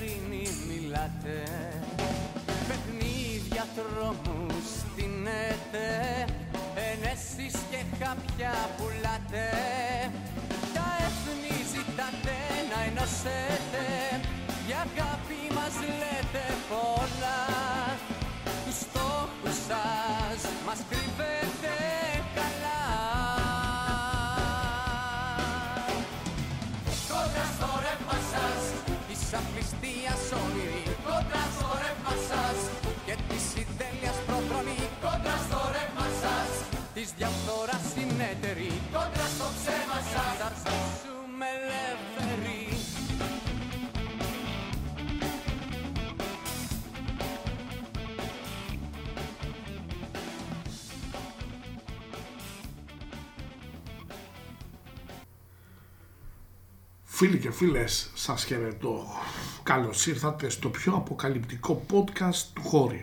για Φίλοι και φίλες, σας χαιρετώ. Καλώς ήρθατε στο πιο αποκαλυπτικό podcast του χώρου.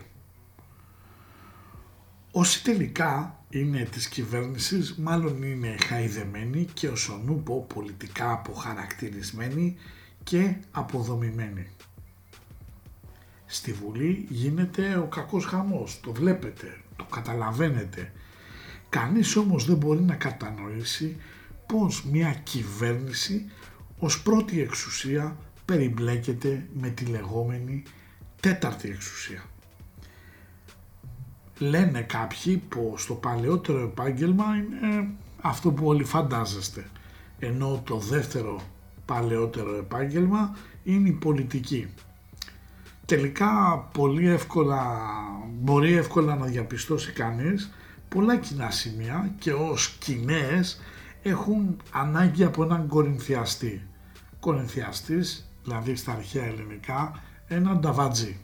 Όσοι τελικά είναι της κυβέρνησης, μάλλον είναι χαϊδεμένοι και ως ονούπο πολιτικά αποχαρακτηρισμένοι και αποδομημένοι. Στη Βουλή γίνεται ο κακός χαμός, το βλέπετε, το καταλαβαίνετε. Κανείς όμως δεν μπορεί να κατανοήσει πως μια κυβέρνηση ως πρώτη εξουσία περιμπλέκεται με τη λεγόμενη τέταρτη εξουσία. Λένε κάποιοι πως το παλαιότερο επάγγελμα είναι αυτό που όλοι φαντάζεστε, ενώ το δεύτερο παλαιότερο επάγγελμα είναι η πολιτική. Τελικά πολύ εύκολα, μπορεί εύκολα να διαπιστώσει κανείς πολλά κοινά σημεία και ως κοινές έχουν ανάγκη από έναν κορινθιαστή. Κορινθιαστής, δηλαδή στα αρχαία ελληνικά, έναν νταβατζή.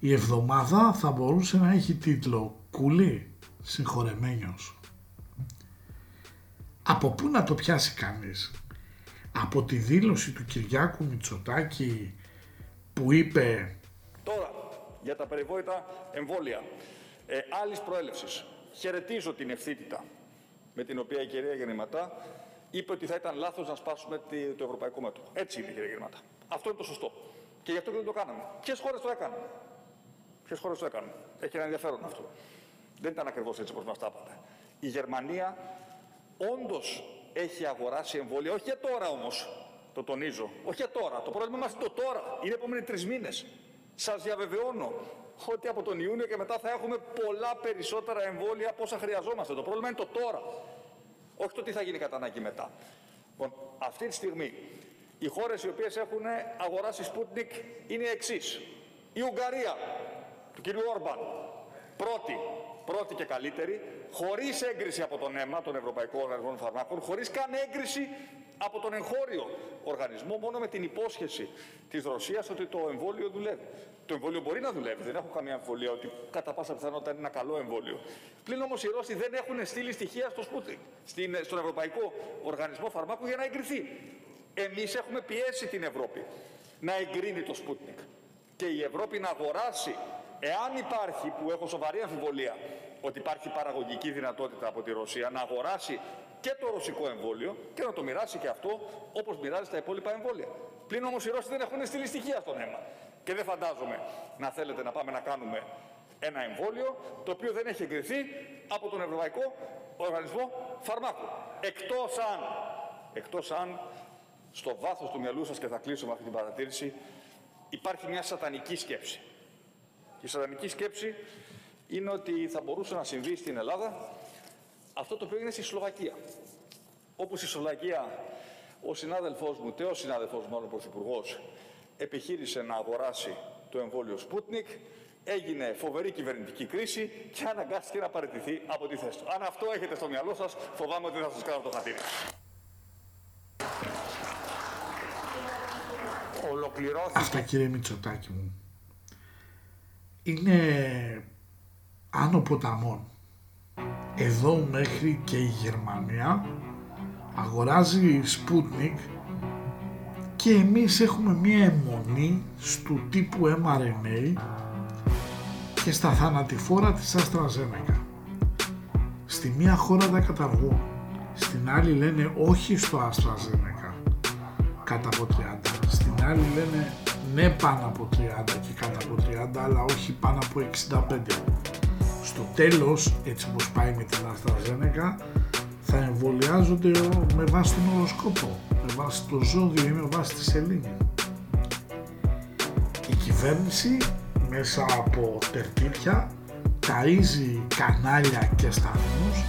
Η εβδομάδα θα μπορούσε να έχει τίτλο «Κουλή, συγχωρεμένιος». Από πού να το πιάσει κανείς; Από τη δήλωση του Κυριάκου Μητσοτάκη που είπε Τώρα, για τα περιβόητα εμβόλια ε, άλλης προέλευσης. Χαιρετίζω την ευθύτητα με την οποία η κυρία Γεννηματά είπε ότι θα ήταν λάθος να σπάσουμε τη- το ευρωπαϊκό μέτωπο. Έτσι είναι, κυρία Γεννηματά. Αυτό είναι το σωστό. Και γι' αυτό και δεν το κάναμε. Ποιες χώρες το έκαναν; Ποιες χώρες το έκαναν; Έχει ένα ενδιαφέρον αυτό. Δεν ήταν ακριβώς έτσι όπως μας τα είπατε. Η Γερμανία όντως έχει αγοράσει εμβόλια, όχι για τώρα όμως. Το τονίζω. Όχι για τώρα. Το πρόβλημα μας είναι το τώρα. Είναι επόμενοι τρεις μήνες. Σας διαβεβαιώνω ότι από τον Ιούνιο και μετά θα έχουμε πολλά περισσότερα εμβόλια από όσα χρειαζόμαστε. Το πρόβλημα είναι το τώρα. Όχι το τι θα γίνει κατά ανάγκη μετά. Λοιπόν, αυτή τη στιγμή οι χώρες οι οποίες έχουν αγοράσει Sputnik είναι οι εξής. Η Ουγγαρία του κυρίου Όρμπαν, πρώτη, πρώτη και καλύτερη, χωρίς έγκριση από τον αίμα, τον Ευρωπαϊκό Οργανισμό Φαρμάκων, χωρίς καν έγκριση από τον εγχώριο οργανισμό, μόνο με την υπόσχεση της Ρωσίας ότι το εμβόλιο δουλεύει. Το εμβόλιο μπορεί να δουλεύει, δεν έχω καμία αμφιβολία ότι κατά πάσα πιθανότητα είναι ένα καλό εμβόλιο. Πλην όμως οι Ρώσοι δεν έχουν στείλει στοιχεία στο Sputnik, στην, στον Ευρωπαϊκό Οργανισμό Φαρμάκων για να εγκριθεί. Εμείς έχουμε πιέσει την Ευρώπη να εγκρίνει το Sputnik και η Ευρώπη να αγοράσει, εάν υπάρχει, που έχω σοβαρή αμφιβολία, ότι υπάρχει παραγωγική δυνατότητα από τη Ρωσία, να αγοράσει και το ρωσικό εμβόλιο και να το μοιράσει και αυτό όπως μοιράζει τα υπόλοιπα εμβόλια. Πλην όμως οι Ρώσοι δεν έχουν στείλει στοιχεία στον αίμα. Και δεν φαντάζομαι να θέλετε να πάμε να κάνουμε ένα εμβόλιο το οποίο δεν έχει εγκριθεί από τον Ευρωπαϊκό Οργανισμό Φαρμάκων. Εκτός αν, εκτός αν στο βάθος του μυαλού σας και θα κλείσω με αυτή την παρατήρηση υπάρχει μια σατανική σκέψη. Και η σατανική σκέψη είναι ότι θα μπορούσε να συμβεί στην Ελλάδα αυτό το οποίο έγινε στη Σλοβακία. Όπου στη Σλοβακία ο συνάδελφός μου, τέος συνάδελφός μου, μάλλον πρωθυπουργός, επιχείρησε να αγοράσει το εμβόλιο Sputnik, έγινε φοβερή κυβερνητική κρίση και αναγκάστηκε να παραιτηθεί από τη θέση του. Αν αυτό έχετε στο μυαλό σας, φοβάμαι ότι δεν θα σας κάνω το χατήρι. Ολοκληρώθηκε Αυτά κύριε Μητσοτάκη μου είναι άνω ποταμών. Εδώ μέχρι και η Γερμανία αγοράζει Sputnik και εμείς έχουμε μία αιμονή στου τύπου mRNA και στα θανατηφόρα της AstraZeneca. Στη μία χώρα τα καταργούν, στην άλλη λένε όχι στο AstraZeneca κατά από 30 στην άλλη λένε ναι πάνω από 30 και κάτω από 30 αλλά όχι πάνω από 65. Στο τέλος, έτσι όπως πάει με την AstraZeneca, θα εμβολιάζονται με βάση τον οροσκόπο, με βάση το ζώδιο ή με βάση τη σελήνη. Η κυβέρνηση μέσα από τερτύπια ταΐζει κανάλια και σταθμούς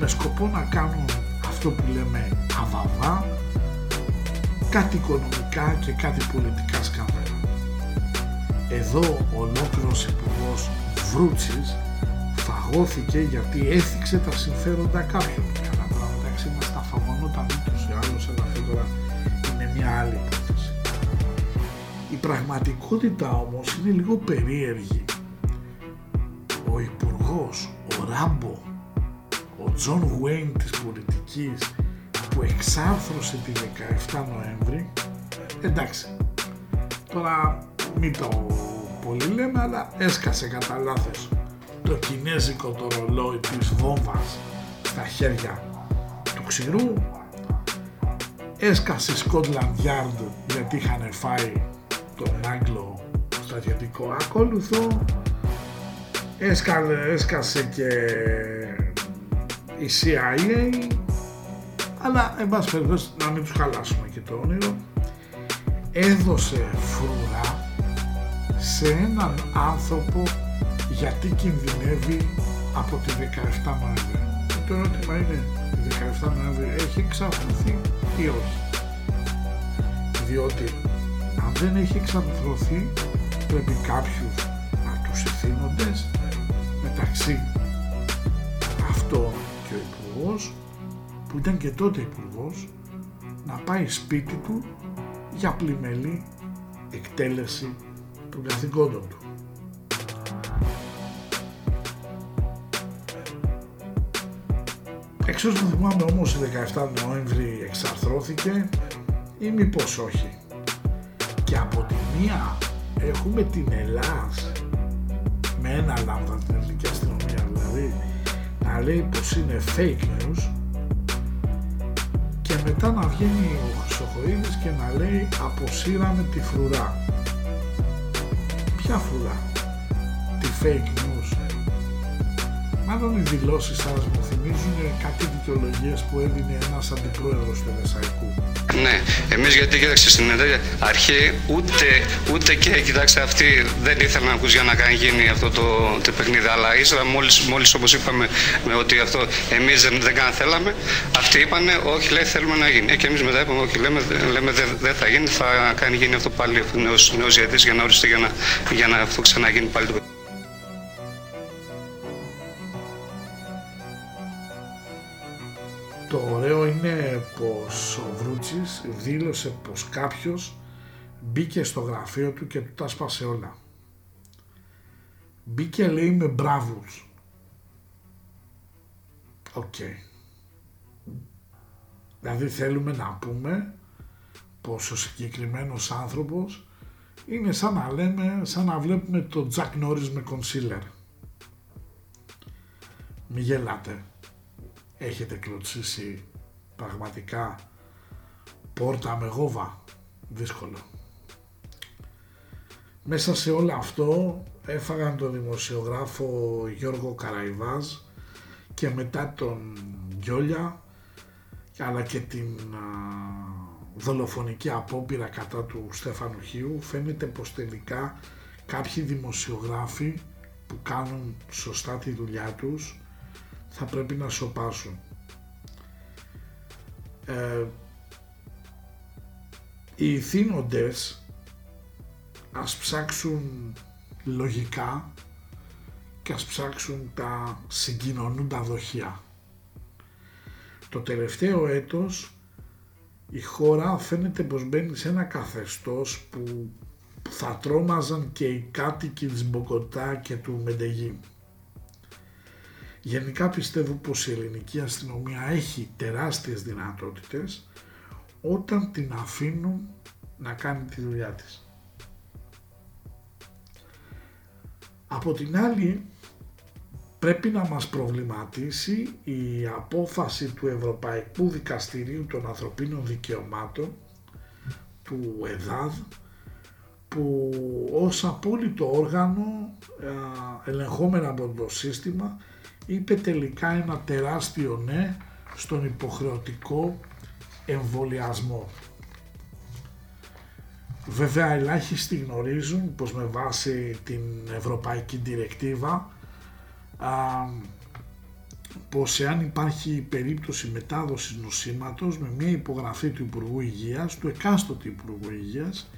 με σκοπό να κάνουν αυτό που λέμε αβαβά, κάτι οικονομικά και κάτι πολιτικά σκάνδαλα. Εδώ ο ολόκληρος υπουργός Βρούτσης φαγώθηκε γιατί έθιξε τα συμφέροντα κάποιων. Καλά τώρα μεταξύ μας τα φαγωνόταν ούτως ή άλλως, αλλά αυτό τώρα είναι μια άλλη υπόθεση. Η πραγματικότητα όμως είναι λίγο περίεργη. Ο υπουργός, ο Ράμπο, ο Τζον Γουέιν της πολιτικής που εξάρθρωσε τη 17 Νοέμβρη, εντάξει, τώρα μην το πολύ λέμε, αλλά έσκασε κατά λάθος. Το κινέζικο το ρολόι της βόμβας στα χέρια του Ξηρού έσκασε Scotland Yard γιατί είχαν φάει τον Άγγλο στρατιωτικό ακόλουθο έσκασε, έσκασε και η CIA αλλά εν πάση περιπτώσει να μην τους χαλάσουμε και το όνειρο έδωσε φρουρά σε έναν άνθρωπο γιατί κινδυνεύει από τη 17 Νοέμβρη. Το ερώτημα είναι, η 17 Νοέμβρη έχει εξαπλωθεί ή όχι; Διότι αν δεν έχει εξαπλωθεί πρέπει κάποιους από τους ευθύνοντες μεταξύ αυτών και ο υπουργός που ήταν και τότε υπουργός να πάει σπίτι του για πλημελή εκτέλεση των καθηκόντων του. Εξ όσων θυμάμαι όμως η 17 Νοέμβρη εξαρθρώθηκε ή μήπως όχι. Και από τη μία έχουμε την Ελλάς με ένα λάμδα την ελληνική αστυνομία δηλαδή να λέει πως είναι fake news και μετά να βγαίνει ο Χρυσοχοίδης και να λέει αποσύραμε τη φρουρά. Ποια φρουρά; Τη fake news. Μάλλον οι δηλώσεις σας μου θυμίζουν κάτι δικαιολογίες που έδινε ένας αντιπρόεδρος του Ελεσαϊκού. Ναι, εμείς γιατί κοίταξε στην αρχή ούτε, ούτε και κοιτάξτε αυτοί δεν ήθελαν να ακούς για να κάνει γίνει αυτό το, το παιχνίδι αλλά ύστερα μόλις, μόλις όπως είπαμε με ότι αυτό εμείς δεν, δεν καν θέλαμε αυτοί είπανε όχι λέει θέλουμε να γίνει ε, και εμείς μετά είπαμε όχι λέμε, λέμε δεν δε θα γίνει θα κάνει γίνει αυτό πάλι νέος, νέος για να οριστεί για να, για να αυτό ξαναγίνει πάλι το παιχνίδι. Το ωραίο είναι πως ο Βρούτσης δήλωσε πως κάποιος μπήκε στο γραφείο του και του τα σπάσε όλα. Μπήκε λέει με μπράβους. Οκ. Δηλαδή θέλουμε να πούμε πως ο συγκεκριμένος άνθρωπος είναι σαν να λέμε, σαν να βλέπουμε τον Τζακ Νόρις με κονσίλερ. Μη γελάτε έχετε κλωτσίσει πραγματικά πόρτα με γόβα. Δύσκολο. Μέσα σε όλο αυτό έφαγαν τον δημοσιογράφο Γιώργο Καραϊβάζ και μετά τον Γιόλια αλλά και την δολοφονική απόπειρα κατά του Στέφανου Χίου φαίνεται πως τελικά κάποιοι δημοσιογράφοι που κάνουν σωστά τη δουλειά τους θα πρέπει να σοπάσουν. Ε, οι ηθήνοντες ας ψάξουν λογικά και ας ψάξουν τα συγκοινωνούντα δοχεία. Το τελευταίο έτος η χώρα φαίνεται πως μπαίνει σε ένα καθεστώς που θα τρόμαζαν και οι κάτοικοι της Μποκοτά και του Μεντεγί. Γενικά πιστεύω πως η ελληνική αστυνομία έχει τεράστιες δυνατότητες όταν την αφήνουν να κάνει τη δουλειά της. Από την άλλη πρέπει να μας προβληματίσει η απόφαση του Ευρωπαϊκού Δικαστηρίου των Ανθρωπίνων Δικαιωμάτων του ΕΔΑΔ που ως απόλυτο όργανο ελεγχόμενα από το σύστημα είπε τελικά ένα τεράστιο ναι στον υποχρεωτικό εμβολιασμό. Βέβαια ελάχιστοι γνωρίζουν πως με βάση την Ευρωπαϊκή Διρεκτίβα α, πως εάν υπάρχει περίπτωση μετάδοσης νοσήματος με μια υπογραφή του Υπουργού Υγείας, του εκάστοτε Υπουργού Υγείας,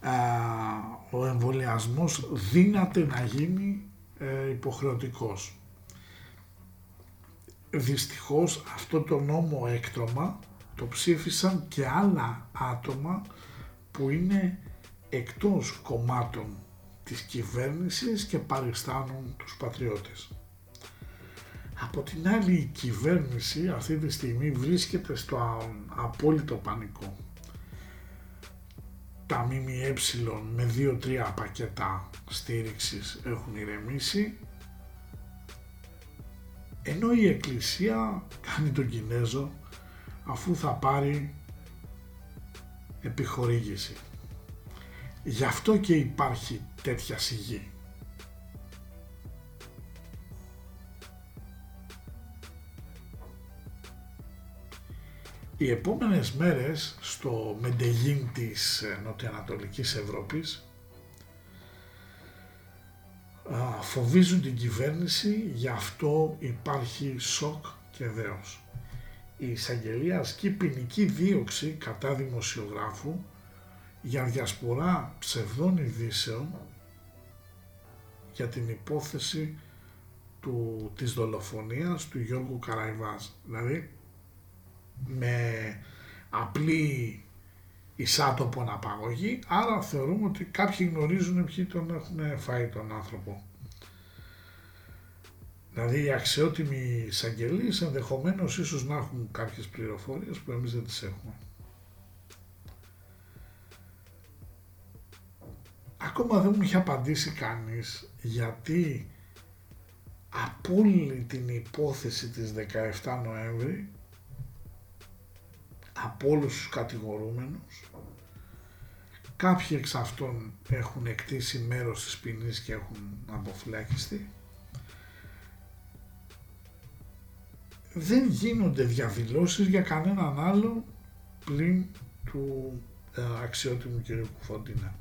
α, ο εμβολιασμός δύναται να γίνει ε, υποχρεωτικός. Δυστυχώς αυτό το νόμο έκτρωμα το ψήφισαν και άλλα άτομα που είναι εκτός κομμάτων της κυβέρνησης και παριστάνουν τους πατριώτες. Από την άλλη η κυβέρνηση αυτή τη στιγμή βρίσκεται στο απόλυτο πανικό. Τα ΜΜΕ με 2-3 πακέτα στήριξης έχουν ηρεμήσει ενώ η Εκκλησία κάνει τον Κινέζο αφού θα πάρει επιχορήγηση. Γι' αυτό και υπάρχει τέτοια σιγή. Οι επόμενες μέρες στο Μεντεγίν της ε, Νοτιοανατολικής Ευρώπης φοβίζουν την κυβέρνηση, γι' αυτό υπάρχει σοκ και δέος. Η εισαγγελία ασκεί ποινική δίωξη κατά δημοσιογράφου για διασπορά ψευδών ειδήσεων για την υπόθεση του, της δολοφονίας του Γιώργου Καραϊβάζ. Δηλαδή με απλή εισάτοπον απαγωγή, άρα θεωρούμε ότι κάποιοι γνωρίζουν ποιοι τον έχουν φάει τον άνθρωπο. Δηλαδή οι αξιότιμοι εισαγγελείς ενδεχομένως ίσως να έχουν κάποιες πληροφορίες που εμείς δεν τις έχουμε. Ακόμα δεν μου είχε απαντήσει κανείς γιατί από όλη την υπόθεση της 17 Νοέμβρη από όλους τους κατηγορούμενους κάποιοι εξ αυτών έχουν εκτίσει μέρος της ποινής και έχουν αποφυλακιστεί δεν γίνονται διαδηλώσεις για κανέναν άλλο πλην του ε, αξιότιμου κ. Κουφοντίνα.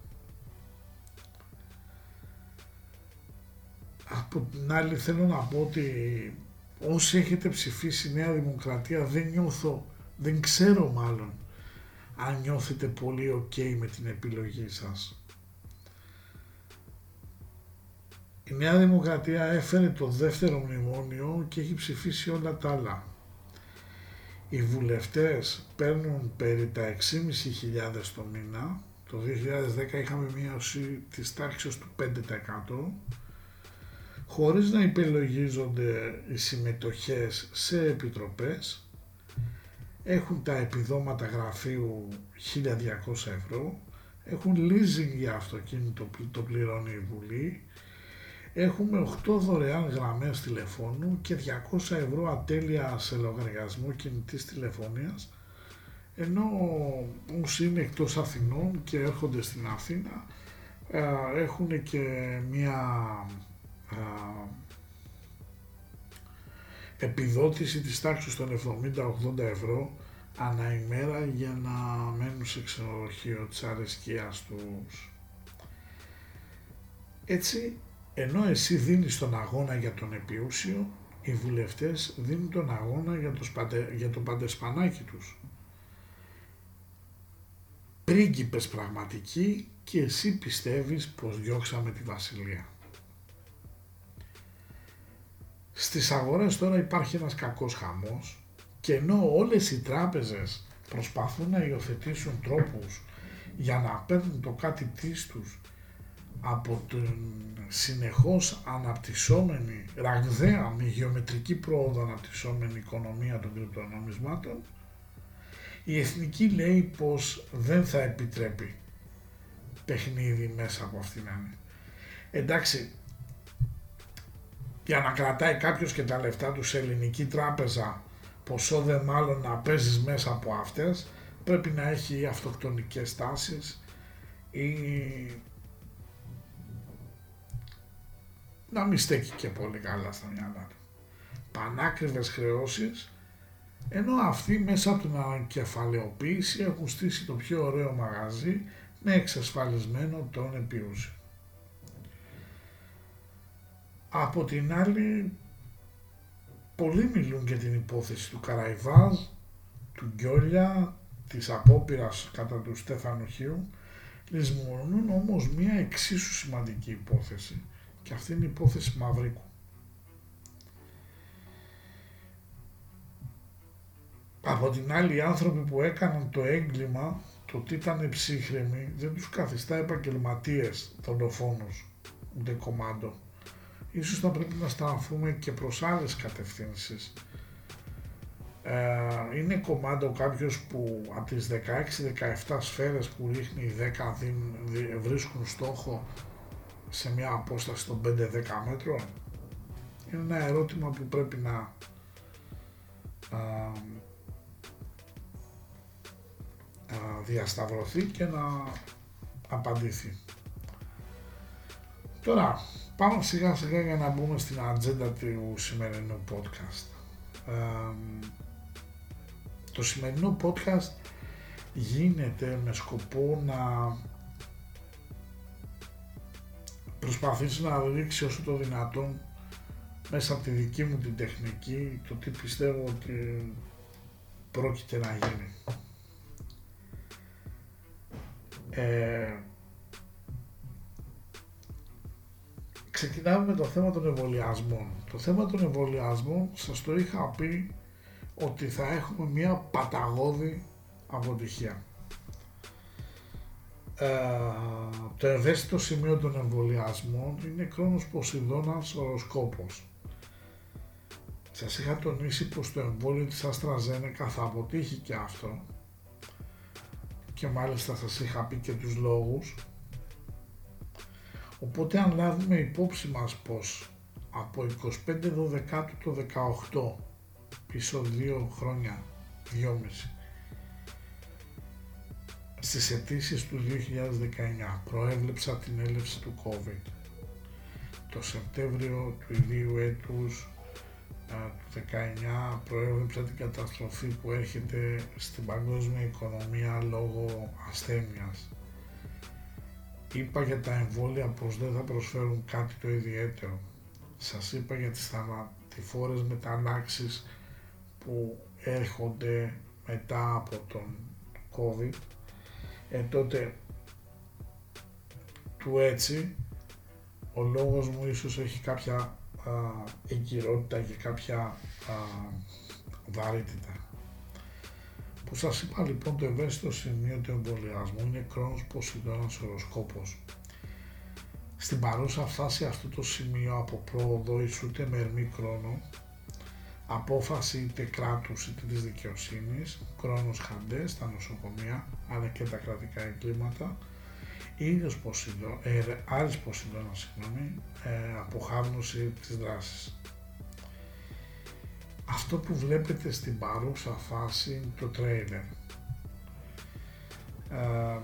Από την άλλη θέλω να πω ότι όσοι έχετε ψηφίσει Νέα Δημοκρατία δεν νιώθω, δεν ξέρω μάλλον αν νιώθετε πολύ ok με την επιλογή σας. Η Νέα Δημοκρατία έφερε το δεύτερο μνημόνιο και έχει ψηφίσει όλα τα άλλα. Οι βουλευτές παίρνουν περί τα 6.500 το μήνα. Το 2010 είχαμε μείωση της τάξης του 5% χωρίς να υπελογίζονται οι συμμετοχές σε επιτροπές. Έχουν τα επιδόματα γραφείου 1.200 ευρώ. Έχουν leasing για αυτοκίνητο, το πληρώνει η Βουλή έχουμε 8 δωρεάν γραμμές τηλεφώνου και 200 ευρώ ατέλεια σε λογαριασμό κινητής τηλεφωνίας ενώ όσοι είναι εκτός Αθηνών και έρχονται στην Αθήνα ε, έχουν και μία ε, επιδότηση της τάξης των 70-80 ευρώ ανά ημέρα για να μένουν σε ξενοδοχείο της αρεσκίας τους. Έτσι ενώ εσύ δίνεις τον αγώνα για τον επιούσιο, οι βουλευτές δίνουν τον αγώνα για το, σπαντε, για το παντεσπανάκι τους. Πρίγκιπες πραγματικοί και εσύ πιστεύεις πως διώξαμε τη βασιλεία. Στις αγορές τώρα υπάρχει ένας κακός χαμός και ενώ όλες οι τράπεζες προσπαθούν να υιοθετήσουν τρόπους για να παίρνουν το κάτι της τους από την συνεχώς αναπτυσσόμενη, ραγδαία με γεωμετρική πρόοδο αναπτυσσόμενη οικονομία των κρυπτονομισμάτων, η Εθνική λέει πως δεν θα επιτρέπει παιχνίδι μέσα από αυτήν. Εντάξει, για να κρατάει κάποιος και τα λεφτά του σε ελληνική τράπεζα, ποσό δε μάλλον να παίζεις μέσα από αυτές, πρέπει να έχει αυτοκτονικές τάσεις ή να μην στέκει και πολύ καλά στα μυαλά του. Πανάκριβες χρεώσεις, ενώ αυτοί μέσα από την ανακεφαλαιοποίηση έχουν στήσει το πιο ωραίο μαγαζί με εξασφαλισμένο τον επιούσιο. Από την άλλη, πολλοί μιλούν για την υπόθεση του Καραϊβάζ, του Γκιόλια, της απόπειρας κατά του Στεφανοχίου, λησμονούν όμως μία εξίσου σημαντική υπόθεση και αυτή είναι η υπόθεση Μαυρίκου. Από την άλλη οι άνθρωποι που έκαναν το έγκλημα, το ότι ήταν ψύχρεμοι, δεν τους καθιστά επαγγελματίες δολοφόνους, ούτε κομμάντο. Ίσως θα πρέπει να στραφούμε και προς άλλες κατευθύνσεις. Ε, είναι κομμάντο κάποιος που από τις 16-17 σφαίρες που ρίχνει οι 10 βρίσκουν στόχο σε μια απόσταση των 5-10 μέτρων. Είναι ένα ερώτημα που πρέπει να διασταυρωθεί και να απαντηθεί. Τώρα, πάμε σιγά σιγά για να μπούμε στην ατζέντα του σημερινού podcast. το σημερινό podcast γίνεται με σκοπό να προσπαθήσει να δείξει όσο το δυνατόν μέσα από τη δική μου την τεχνική το τι πιστεύω ότι πρόκειται να γίνει. Ε, ξεκινάμε με το θέμα των εμβολιασμών. Το θέμα των εμβολιασμών σας το είχα πει ότι θα έχουμε μια παταγώδη αποτυχία. Ε, το ευαίσθητο σημείο των εμβολιασμών είναι κρόνος Ποσειδώνας οροσκόπος. Σας είχα τονίσει πως το εμβόλιο της Αστραζένεκα θα αποτύχει και αυτό και μάλιστα σας είχα πει και τους λόγους. Οπότε αν λάβουμε υπόψη μας πως από 25 12 το 18 πίσω δύο χρόνια, δυόμιση στις αιτήσεις του 2019 προέβλεψα την έλευση του COVID. Το Σεπτέμβριο του ιδίου έτους του 19 προέβλεψα την καταστροφή που έρχεται στην παγκόσμια οικονομία λόγω ασθένειας. Είπα για τα εμβόλια πως δεν θα προσφέρουν κάτι το ιδιαίτερο. Σας είπα για τις θανατηφόρες μεταλλάξεις που έρχονται μετά από τον COVID ε, τότε του έτσι ο λόγος μου ίσως έχει κάποια α, εγκυρότητα και κάποια α, βαρύτητα. Που σας είπα λοιπόν το ευαίσθητο σημείο του εμβολιασμού είναι χρόνος Ποσειδώνας οροσκόπος. Στην παρούσα φάση αυτό το σημείο από πρόοδο ούτε μερμή χρόνο απόφαση είτε κράτους είτε της δικαιοσύνης, χρόνος χαντές στα νοσοκομεία αλλά και τα κρατικά εγκλήματα, ίδιος Ποσειδώ, ε, Άρης Ποσειδώνα, συγγνώμη, ε, αποχάρνωση της δράσης. Αυτό που βλέπετε στην παρούσα φάση είναι το τρέιλερ. Ε,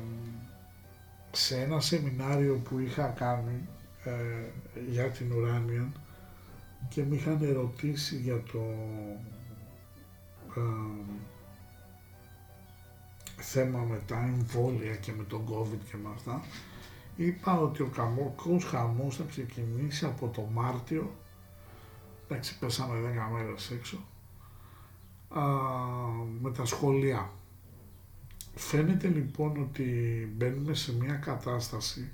σε ένα σεμινάριο που είχα κάνει ε, για την Ουράνια και με είχαν ερωτήσει για το θέμα με τα εμβόλια και με τον COVID και με αυτά, είπα ότι ο καμόκος χαμός θα ξεκινήσει από το Μάρτιο, εντάξει πέσαμε 10 μέρες έξω, α, με τα σχολεία. Φαίνεται λοιπόν ότι μπαίνουμε σε μια κατάσταση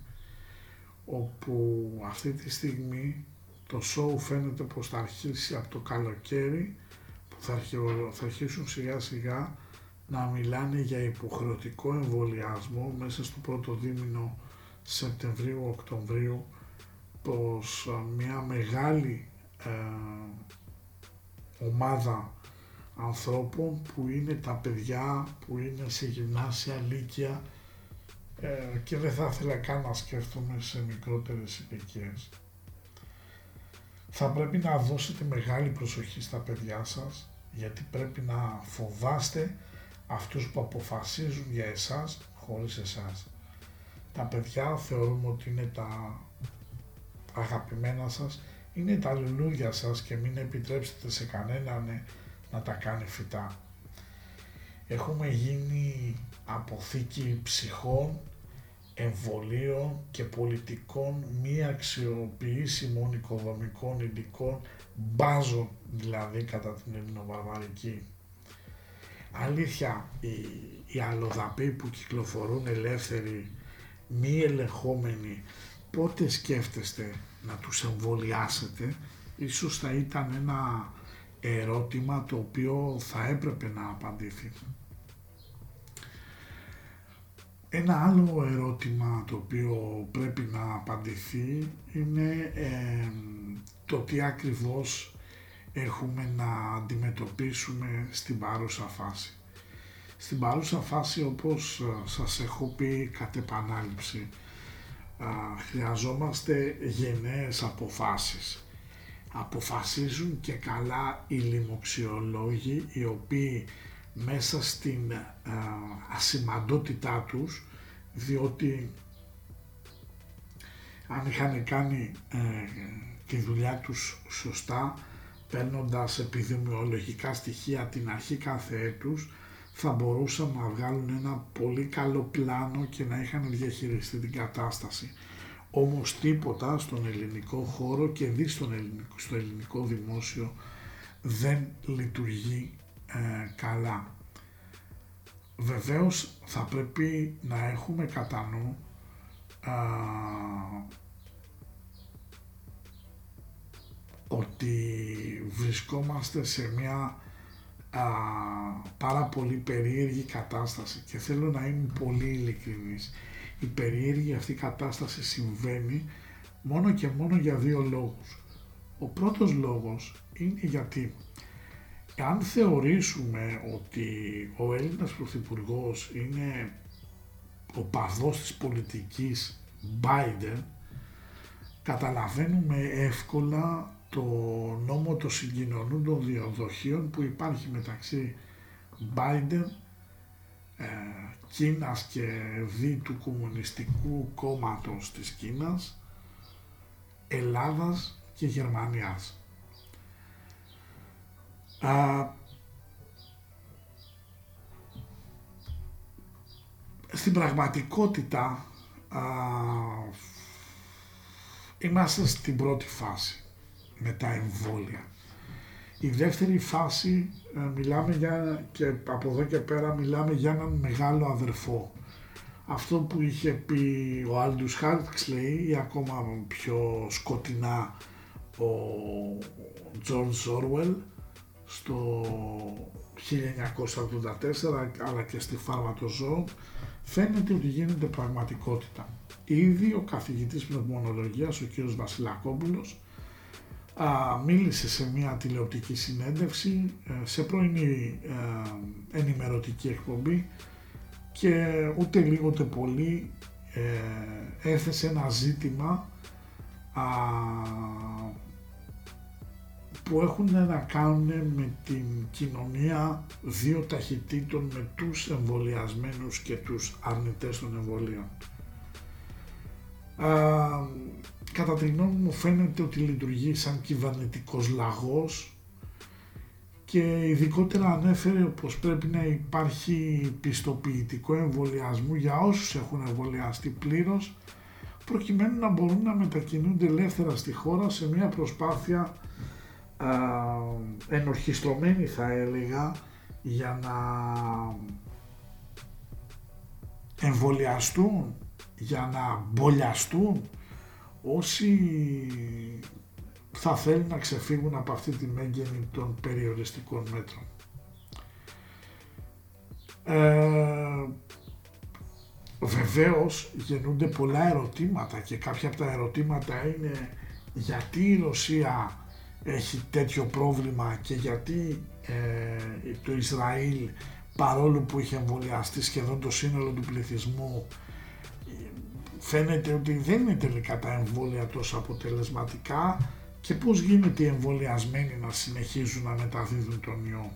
όπου αυτή τη στιγμή το σοου φαίνεται πως θα αρχίσει από το καλοκαίρι που θα, θα αρχίσουν σιγά σιγά να μιλάνε για υποχρεωτικό εμβολιασμό μέσα στο πρώτο δίμηνο Σεπτεμβρίου-Οκτωβρίου πως μια μεγάλη ε, ομάδα ανθρώπων που είναι τα παιδιά που είναι σε γυμνάσια, λύκεια ε, και δεν θα ήθελα καν να σκέφτομαι σε μικρότερες ηλικίες. Θα πρέπει να δώσετε μεγάλη προσοχή στα παιδιά σας γιατί πρέπει να φοβάστε αυτούς που αποφασίζουν για εσάς χωρίς εσάς. Τα παιδιά θεωρούμε ότι είναι τα αγαπημένα σας, είναι τα λουλούδια σας και μην επιτρέψετε σε κανέναν να τα κάνει φυτά. Έχουμε γίνει αποθήκη ψυχών, εμβολίων και πολιτικών μη αξιοποιήσιμων οικοδομικών υλικών, μπάζων δηλαδή κατά την ελληνοβαρβαρική. Αλήθεια, οι, οι αλλοδαποί που κυκλοφορούν ελεύθεροι, μη ελεγχόμενοι, πότε σκέφτεστε να τους εμβολιάσετε, ίσως θα ήταν ένα ερώτημα το οποίο θα έπρεπε να απαντηθεί. Ένα άλλο ερώτημα το οποίο πρέπει να απαντηθεί είναι το τι ακριβώς έχουμε να αντιμετωπίσουμε στην παρούσα φάση. Στην παρούσα φάση όπως ε, σας έχω πει κατ' επανάληψη χρειαζόμαστε γενναίες αποφάσεις. Αποφασίζουν και καλά οι λοιμοξιολόγοι οι οποίοι μέσα στην ασημαντότητά τους διότι αν είχαν κάνει ε, τη δουλειά τους σωστά παίρνοντας επιδημιολογικά στοιχεία την αρχή κάθε έτους θα μπορούσαν να βγάλουν ένα πολύ καλό πλάνο και να είχαν διαχειριστεί την κατάσταση. Όμως τίποτα στον ελληνικό χώρο και δι στον ελληνικό, στο ελληνικό δημόσιο δεν λειτουργεί ε, καλά. Βεβαίως θα πρέπει να έχουμε κατά νου ότι βρισκόμαστε σε μια α, πάρα πολύ περίεργη κατάσταση και θέλω να είμαι πολύ ειλικρινής. Η περίεργη αυτή κατάσταση συμβαίνει μόνο και μόνο για δύο λόγους. Ο πρώτος λόγος είναι γιατί αν θεωρήσουμε ότι ο Έλληνας Πρωθυπουργός είναι ο παδός της πολιτικής Biden, καταλαβαίνουμε εύκολα το νόμο των συγκοινωνούντων διοδοχείων που υπάρχει μεταξύ Biden, ε, Κίνας και δι του Κομμουνιστικού Κόμματος της Κίνας, Ελλάδας και Γερμανίας. Α, στην πραγματικότητα α, είμαστε στην πρώτη φάση με τα εμβόλια. Η δεύτερη φάση ε, μιλάμε για, και από εδώ και πέρα μιλάμε για έναν μεγάλο αδερφό. Αυτό που είχε πει ο Άλντους Χάξλεϊ ή ακόμα πιο σκοτεινά ο Τζορτζ Όργουελ στο 1984 αλλά και στη φάρμα των ζώων φαίνεται ότι γίνεται πραγματικότητα. Ήδη ο καθηγητής πνευμονολογίας, ο κ. Βασιλακόπουλος, α, μίλησε σε μια τηλεοπτική συνέντευξη, ε, σε πρωινή ε, ενημερωτική εκπομπή και ούτε λίγο ούτε πολύ ε, έθεσε ένα ζήτημα α, που έχουν να κάνουν με την κοινωνία δύο ταχυτήτων με τους εμβολιασμένους και τους αρνητές των εμβολίων. Α, κατά τη γνώμη μου φαίνεται ότι λειτουργεί σαν κυβερνητικός λαγός και ειδικότερα ανέφερε πως πρέπει να υπάρχει πιστοποιητικό εμβολιασμό για όσους έχουν εμβολιαστεί πλήρως προκειμένου να μπορούν να μετακινούνται ελεύθερα στη χώρα σε μια προσπάθεια ενορχιστρωμένοι θα έλεγα για να εμβολιαστούν, για να μπολιαστούν όσοι θα θέλουν να ξεφύγουν από αυτή τη μέγενη των περιοριστικών μέτρων. Ε, βεβαίως γεννούνται πολλά ερωτήματα και κάποια από τα ερωτήματα είναι γιατί η Ρωσία έχει τέτοιο πρόβλημα και γιατί ε, το Ισραήλ παρόλο που είχε εμβολιαστεί σχεδόν το σύνολο του πληθυσμού φαίνεται ότι δεν είναι τελικά τα εμβόλια τόσο αποτελεσματικά και πώς γίνεται οι εμβολιασμένοι να συνεχίζουν να μεταδίδουν τον ιό.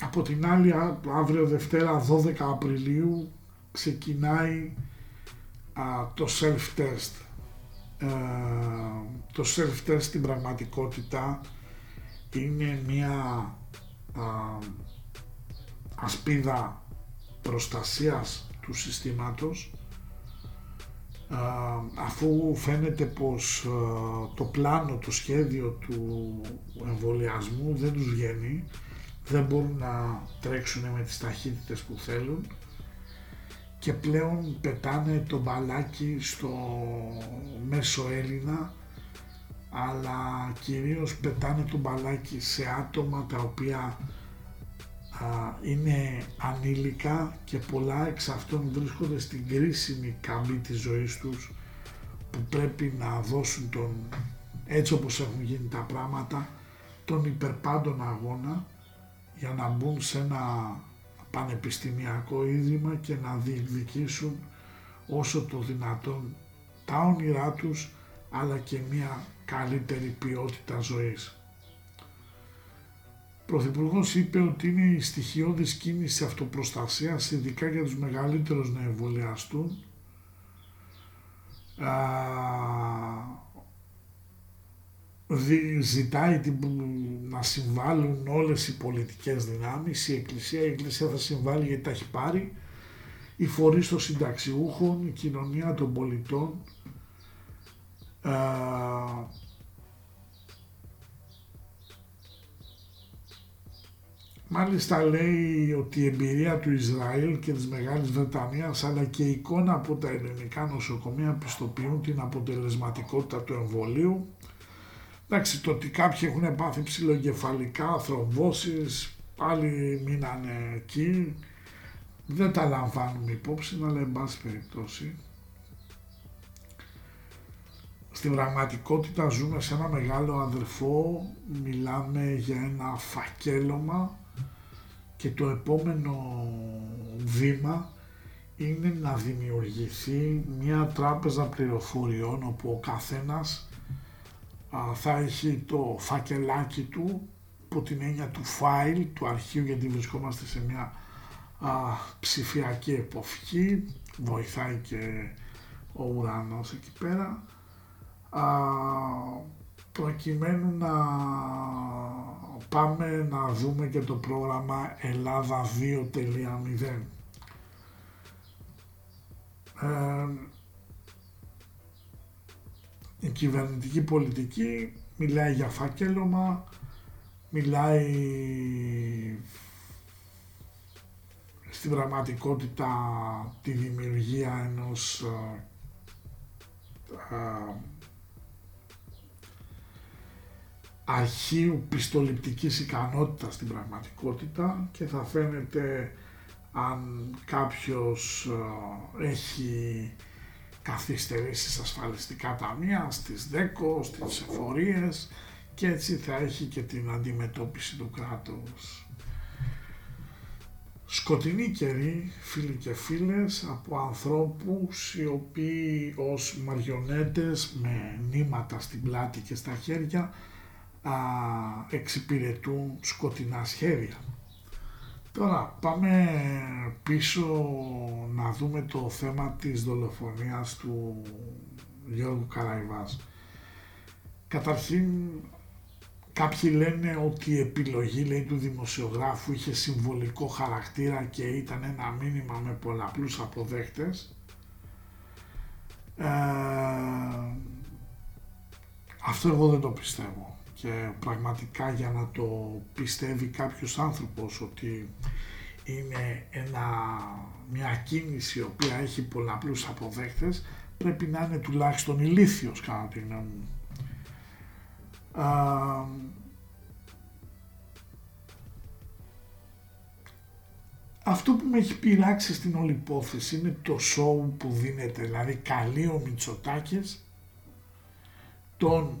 από την άλλη αύριο Δευτέρα 12 Απριλίου ξεκινάει το self-test. Ε, το self-test στην πραγματικότητα είναι μια ασπίδα προστασίας του συστήματος αφού φαίνεται πως το πλάνο, το σχέδιο του εμβολιασμού δεν τους βγαίνει, δεν μπορούν να τρέξουν με τις ταχύτητες που θέλουν και πλέον πετάνε το μπαλάκι στο μέσο Έλληνα αλλά κυρίως πετάνε το μπαλάκι σε άτομα τα οποία είναι ανήλικα και πολλά εξ αυτών βρίσκονται στην κρίσιμη καμπή της ζωής τους που πρέπει να δώσουν τον, έτσι όπως έχουν γίνει τα πράγματα, τον υπερπάντων αγώνα για να μπουν σε ένα πανεπιστημιακό ίδρυμα και να διεκδικήσουν όσο το δυνατόν τα όνειρά τους αλλά και μια καλύτερη ποιότητα ζωής. Ο Πρωθυπουργός είπε ότι είναι η στοιχειώδης κίνηση αυτοπροστασίας, ειδικά για τους μεγαλύτερους να εμβολιαστούν. ζητάει να συμβάλλουν όλες οι πολιτικές δυνάμεις, η Εκκλησία, η Εκκλησία θα συμβάλλει γιατί τα έχει πάρει, οι φορείς των συνταξιούχων, η κοινωνία των πολιτών, Μάλιστα λέει ότι η εμπειρία του Ισραήλ και της Μεγάλης Βρετανίας αλλά και η εικόνα από τα ελληνικά νοσοκομεία πιστοποιούν την αποτελεσματικότητα του εμβολίου. Εντάξει, το ότι κάποιοι έχουν πάθει ψηλοκεφαλικά, θρομβώσεις, πάλι μείνανε εκεί. Δεν τα λαμβάνουμε υπόψη, αλλά εν πάση περιπτώσει. Στην πραγματικότητα ζούμε σε ένα μεγάλο αδερφό, μιλάμε για ένα φακέλωμα και το επόμενο βήμα είναι να δημιουργηθεί μια τράπεζα πληροφοριών όπου ο καθένας θα έχει το φακελάκι του από την έννοια του file, του αρχείου γιατί βρισκόμαστε σε μια α, ψηφιακή εποχή, βοηθάει και ο ουρανός εκεί πέρα, α, προκειμένου να πάμε να δούμε και το πρόγραμμα Ελλάδα 2.0. Ε, η κυβερνητική πολιτική μιλάει για φάκελωμα, μιλάει στην πραγματικότητα τη δημιουργία ενός ε, ε, αρχείου πιστοληπτικής ικανότητας στην πραγματικότητα και θα φαίνεται αν κάποιος ε, έχει καθυστερήσει ασφαλιστικά ταμεία, στις ΔΕΚΟ, στις εφορίες και έτσι θα έχει και την αντιμετώπιση του κράτους. Σκοτεινή καιρή, φίλοι και φίλες, από ανθρώπους οι οποίοι ως μαριονέτες με νήματα στην πλάτη και στα χέρια α, εξυπηρετούν σκοτεινά σχέδια. Τώρα πάμε πίσω να δούμε το θέμα της δολοφονίας του Γιώργου Καραϊβάς. Καταρχήν κάποιοι λένε ότι η επιλογή λέει, του δημοσιογράφου είχε συμβολικό χαρακτήρα και ήταν ένα μήνυμα με πολλαπλούς αποδέχτες. Ε, αυτό εγώ δεν το πιστεύω και πραγματικά για να το πιστεύει κάποιος άνθρωπος ότι είναι ένα, μια κίνηση η οποία έχει πολλαπλούς αποδέχτες πρέπει να είναι τουλάχιστον ηλίθιος κατά τη γνώμη μου. αυτό που με έχει πειράξει στην όλη υπόθεση είναι το σοου που δίνεται, δηλαδή καλεί ο Μητσοτάκης τον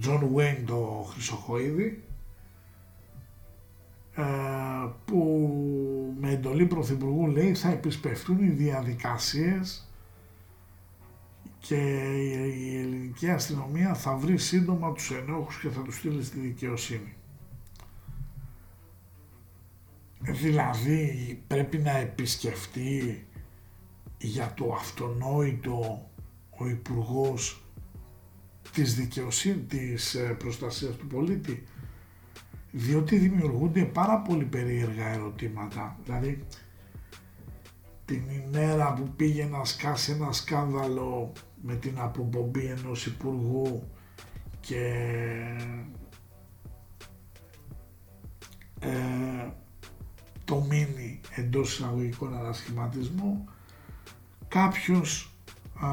Τζον Γουέιν το Χρυσοχοίδη ε, που με εντολή Πρωθυπουργού λέει θα επισπευστούν οι διαδικασίες και η ελληνική αστυνομία θα βρει σύντομα τους ενόχους και θα τους στείλει στη δικαιοσύνη. Δηλαδή πρέπει να επισκεφτεί για το αυτονόητο ο Υπουργός της δικαιοσύνης, της ε, προστασίας του πολίτη, διότι δημιουργούνται πάρα πολύ περίεργα ερωτήματα. Δηλαδή, την ημέρα που πήγε να σκάσει ένα σκάνδαλο με την αποπομπή ενός υπουργού και ε, το μείνει εντός εισαγωγικών ανασχηματισμού κάποιος α,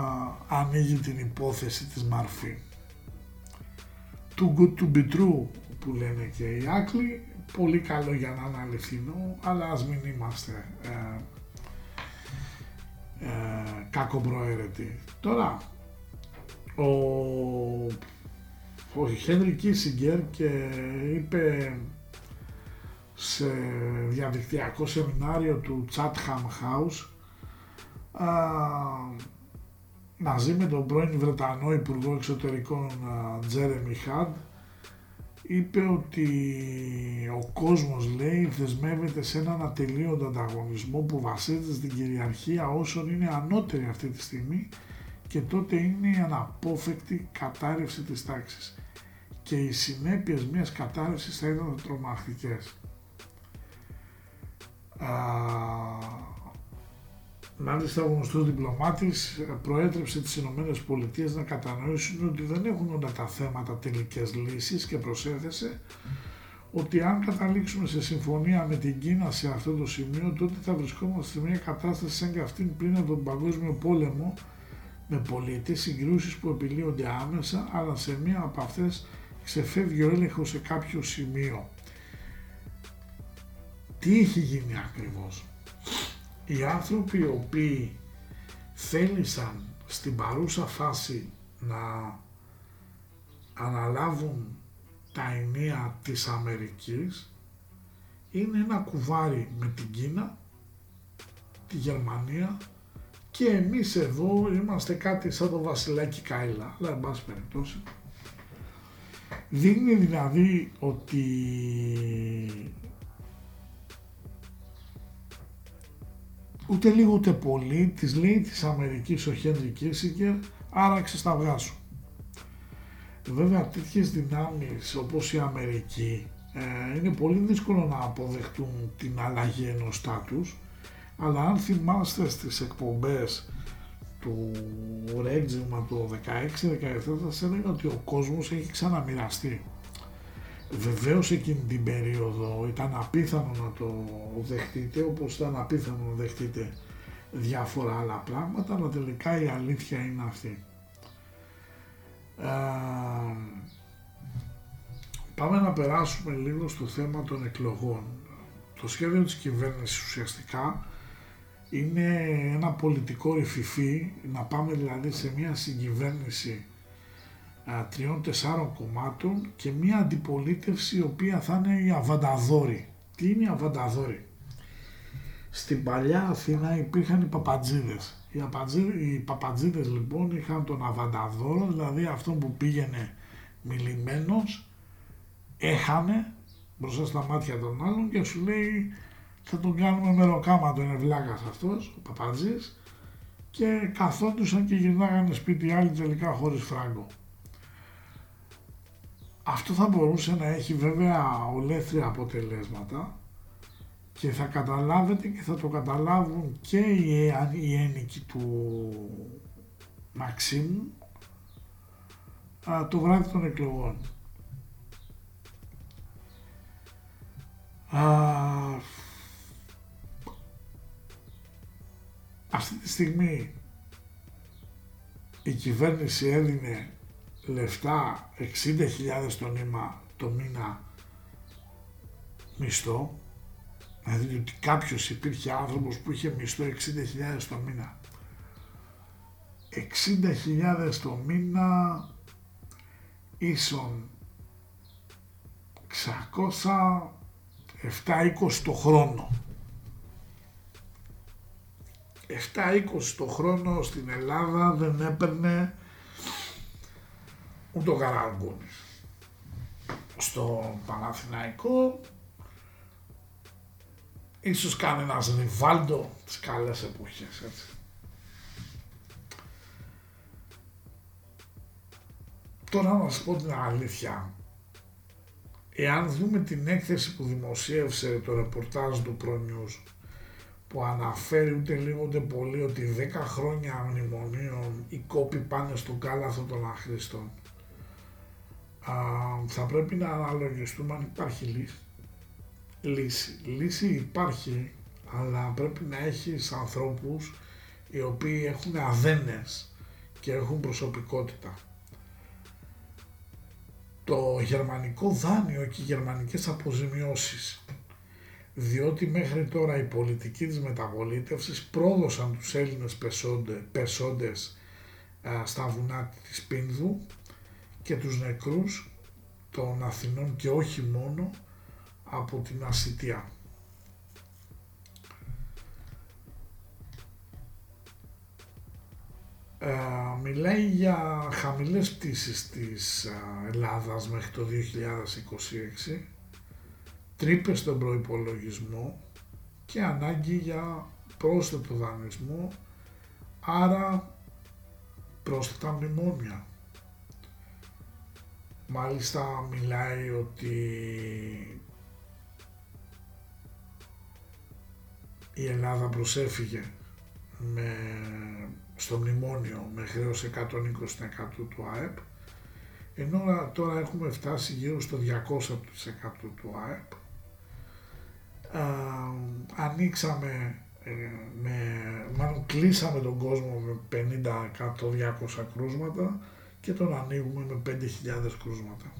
ανοίγει την υπόθεση της Μαρφή. Too good to be true που λένε και οι Άκλοι, πολύ καλό για να είναι αληθινό, αλλά ας μην είμαστε ε, ε, κακοπροαίρετοι. Τώρα, ο, ο Χένρι Κίσιγκερ και είπε σε διαδικτυακό σεμινάριο του Chatham House α, μαζί με τον πρώην Βρετανό Υπουργό Εξωτερικών Τζέρεμι Χαντ είπε ότι ο κόσμος λέει δεσμεύεται σε έναν ατελείοντα ανταγωνισμό που βασίζεται στην κυριαρχία όσων είναι ανώτεροι αυτή τη στιγμή και τότε είναι η αναπόφευκτη κατάρρευση της τάξης και οι συνέπειες μιας κατάρρευσης θα ήταν τρομακτικές. Μάλιστα, ο γνωστός διπλωμάτης προέτρεψε τις ΗΠΑ να κατανοήσουν ότι δεν έχουν όλα τα θέματα τελικές λύσεις και προσέθεσε ότι αν καταλήξουμε σε συμφωνία με την Κίνα σε αυτό το σημείο, τότε θα βρισκόμαστε σε μια κατάσταση σαν και αυτήν πριν από τον Παγκόσμιο Πόλεμο, με πολίτες συγκρούσεις που επιλύονται άμεσα, αλλά σε μία από αυτές ξεφεύγει ο έλεγχος σε κάποιο σημείο. Τι έχει γίνει ακριβώς; Οι άνθρωποι οι οποίοι θέλησαν στην παρούσα φάση να αναλάβουν τα ενία της Αμερικής είναι ένα κουβάρι με την Κίνα, τη Γερμανία και εμείς εδώ είμαστε κάτι σαν το βασιλάκι Κάιλα, αλλά εν πάση περιπτώσει. Δείχνει δηλαδή ότι ούτε λίγο ούτε πολύ, της λέει της Αμερικής ο Χένρι Κίσιγκερ, άραξε στα αυγά σου. Βέβαια τέτοιες δυνάμεις όπως η Αμερική ε, είναι πολύ δύσκολο να αποδεχτούν την αλλαγή ενός στάτους, αλλά αν θυμάστε στις εκπομπές του Ρέτζιμα το 16-17 θα σας έλεγα ότι ο κόσμος έχει ξαναμοιραστεί. Βεβαίως εκείνη την περίοδο ήταν απίθανο να το δεχτείτε, όπως ήταν απίθανο να δεχτείτε διάφορα άλλα πράγματα, αλλά τελικά η αλήθεια είναι αυτή. Ε, πάμε να περάσουμε λίγο στο θέμα των εκλογών. Το σχέδιο της κυβέρνησης ουσιαστικά είναι ένα πολιτικό ρηφιφί, να πάμε δηλαδή σε μια συγκυβέρνηση τριών-τεσσάρων κομμάτων και μια αντιπολίτευση η οποία θα είναι η Αβανταδόρη. Τι είναι η Αβανταδόρη; Στην παλιά Αθήνα υπήρχαν οι Παπατζίδες. Οι, οι Παπατζίδες λοιπόν είχαν τον Αβανταδόρο, δηλαδή αυτόν που πήγαινε μιλημένος, έχανε μπροστά στα μάτια των άλλων και σου λέει θα τον κάνουμε μεροκάματο, είναι βλάκας αυτός, ο Παπατζής και καθόντουσαν και γυρνάγανε σπίτι άλλοι τελικά χωρίς φράγκο. Αυτό θα μπορούσε να έχει βέβαια ολέθρια αποτελέσματα και θα καταλάβετε και θα το καταλάβουν και οι ένικοι του Μαξίμου το βράδυ των εκλογών. αυτή τη στιγμή η κυβέρνηση έδινε λεφτά 60.000 το νήμα το μήνα μισθό, δηλαδή ότι κάποιος υπήρχε άνθρωπος που είχε μισθό 60.000 το μήνα. 60.000 το μήνα ίσον 600 7-20 το χρόνο. 7-20 το χρόνο στην Ελλάδα δεν έπαιρνε ούτε ο Καραγκούνης. Στο Παναθηναϊκό ίσως κάνει ένας Ριβάλντο τις καλές εποχές έτσι. Τώρα να σας πω την αλήθεια. Εάν δούμε την έκθεση που δημοσίευσε το ρεπορτάζ του News που αναφέρει ούτε λίγο ούτε πολύ ότι 10 χρόνια μνημονίων οι κόποι πάνε στον κάλαθο των αχρήστων θα πρέπει να αναλογιστούμε αν υπάρχει λύση. Λύση. Λύση υπάρχει, αλλά πρέπει να έχεις ανθρώπους οι οποίοι έχουν αδένες και έχουν προσωπικότητα. Το γερμανικό δάνειο και οι γερμανικές αποζημιώσεις διότι μέχρι τώρα οι πολιτικοί της μεταπολίτευσης πρόδωσαν τους Έλληνες πεσόντες στα βουνά της Πίνδου και τους νεκρούς των Αθηνών και όχι μόνο από την Ασιτιά. Ε, μιλάει για χαμηλές πτήσεις της Ελλάδας μέχρι το 2026, τρύπες στον προϋπολογισμό και ανάγκη για πρόσθετο δανεισμό, άρα πρόσθετα μνημόνια. Μάλιστα μιλάει ότι η Ελλάδα προσέφυγε με, στο μνημόνιο με χρέος 120% του ΑΕΠ ενώ τώρα έχουμε φτάσει γύρω στο 200% του ΑΕΠ. ανοίξαμε, ε, με, μάλλον κλείσαμε τον κόσμο με 50-100-200 κρούσματα και τον ανοίγουμε με 5.000 κρούσματα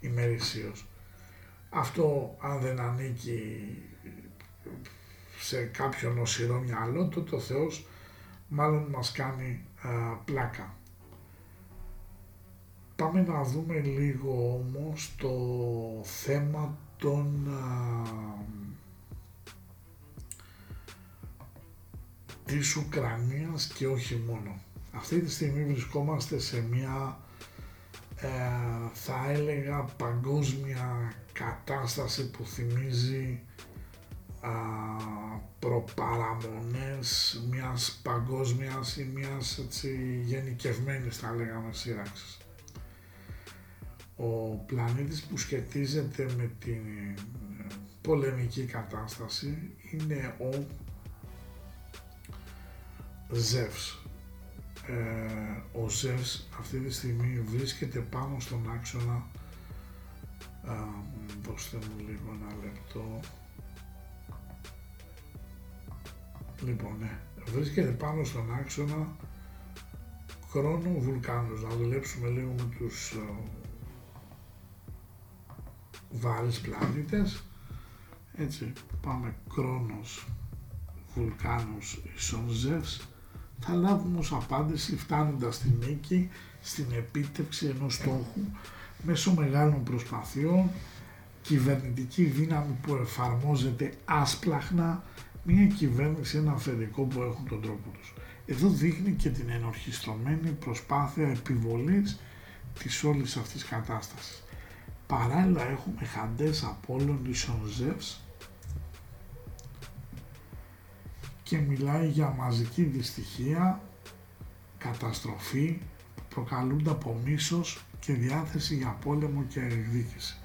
ημερησίως. Αυτό αν δεν ανήκει σε κάποιον οσυρό μυαλό, τότε ο Θεός μάλλον μας κάνει πλάκα. Πάμε να δούμε λίγο όμως το θέμα των α, της Ουκρανίας και όχι μόνο. Αυτή τη στιγμή βρισκόμαστε σε μια ε, θα έλεγα παγκόσμια κατάσταση που θυμίζει α, προπαραμονές μιας παγκόσμιας ή μιας έτσι, γενικευμένης θα λέγαμε σύραξης. Ο πλανήτης που σχετίζεται με την πολεμική κατάσταση είναι ο Ζεύς ε, ο ΖΕΣ αυτή τη στιγμή βρίσκεται πάνω στον άξονα. Ε, δώστε μου λίγο ένα λεπτό. Λοιπόν ναι βρίσκεται πάνω στον άξονα. Χρόνο βουλκάνους να δουλέψουμε λίγο με τους ε, βάρες πλανήτες. Έτσι πάμε κρόνος βουλκάνους ισόν Ζεύς θα λάβουμε ως απάντηση φτάνοντας στην νίκη, στην επίτευξη ενός στόχου μέσω μεγάλων προσπαθειών, κυβερνητική δύναμη που εφαρμόζεται άσπλαχνα, μια κυβέρνηση, ένα αφεντικό που έχουν τον τρόπο τους. Εδώ δείχνει και την ενορχιστρωμένη προσπάθεια επιβολής της όλης αυτής κατάστασης. Παράλληλα έχουμε χαντές από όλων και μιλάει για μαζική δυστυχία, καταστροφή που προκαλούνται από μίσος και διάθεση για πόλεμο και εκδίκηση.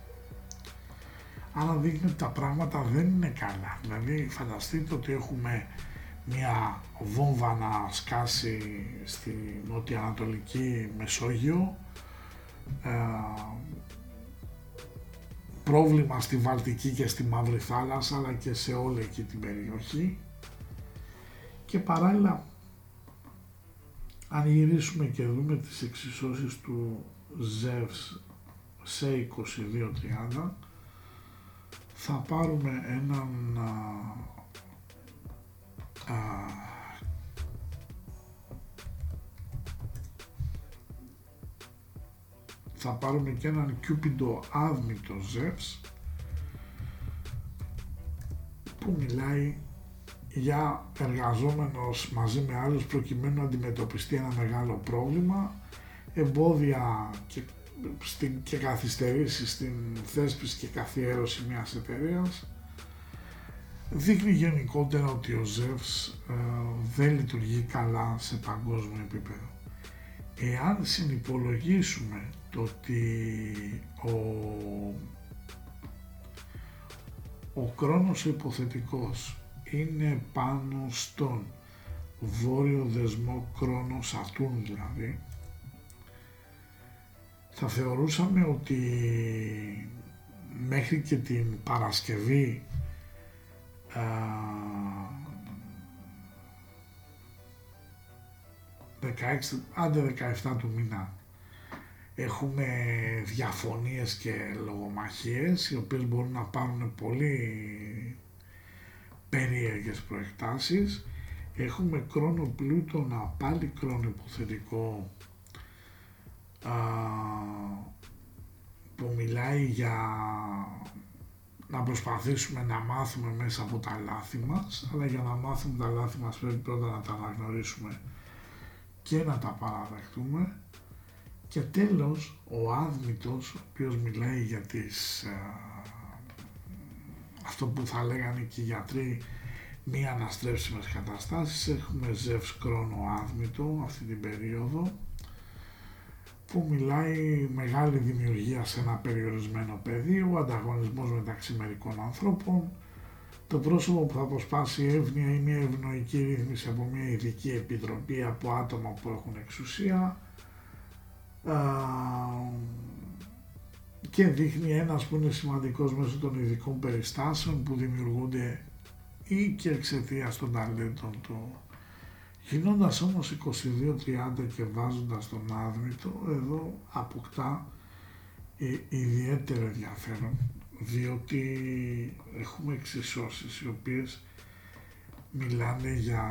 Άρα δείχνει ότι τα πράγματα δεν είναι καλά. Δηλαδή φανταστείτε ότι έχουμε μια βόμβα να σκάσει στη νοτιοανατολική Μεσόγειο, ε, πρόβλημα στη Βαλτική και στη Μαύρη Θάλασσα αλλά και σε όλη εκεί την περιοχή και παράλληλα αν γυρίσουμε και δούμε τις εξισώσεις του Ζεύς σε 22-30 θα πάρουμε έναν α, θα πάρουμε και έναν κιούπιντο άδμητο Ζεύς που μιλάει για εργαζόμενος μαζί με άλλους προκειμένου να αντιμετωπιστεί ένα μεγάλο πρόβλημα, εμπόδια και, στην, και καθυστερήσεις στην θέσπιση και καθιέρωση μιας εταιρείας, δείχνει γενικότερα ότι ο ΖΕΒΣ ε, δεν λειτουργεί καλά σε παγκόσμιο επίπεδο. Εάν συνυπολογίσουμε το ότι ο, ο χρόνος υποθετικός είναι πάνω στον βόρειο δεσμό κρόνος Σατούν δηλαδή, θα θεωρούσαμε ότι μέχρι και την Παρασκευή α, 16, άντε 17 του μήνα έχουμε διαφωνίες και λογομαχίες οι οποίες μπορούν να πάρουν πολύ περίεργες προεκτάσεις. Έχουμε κρόνο πλούτονα πάλι κρόνο υποθετικό α, που μιλάει για να προσπαθήσουμε να μάθουμε μέσα από τα λάθη μας αλλά για να μάθουμε τα λάθη μας πρέπει πρώτα να τα αναγνωρίσουμε και να τα παραδεχτούμε. Και τέλος ο άδμητος ο οποίος μιλάει για τις αυτό που θα λέγανε και οι γιατροί μη αναστρέψιμες καταστάσεις. Έχουμε ζεύς κρόνο άδμητο αυτή την περίοδο που μιλάει μεγάλη δημιουργία σε ένα περιορισμένο πεδίο, ο ανταγωνισμός μεταξύ μερικών ανθρώπων, το πρόσωπο που θα αποσπάσει εύνοια ή μια ευνοϊκή ρύθμιση από μια ειδική επιτροπή από άτομα που έχουν εξουσία και δείχνει ένας που είναι σημαντικός μέσω των ειδικών περιστάσεων που δημιουργούνται ή και εξαιτίας των ταλέντων του. Γινώντας όμως 22-30 και βάζοντας τον άδμητο, εδώ αποκτά ε, ιδιαίτερο ενδιαφέρον διότι έχουμε εξισώσεις οι οποίες μιλάνε για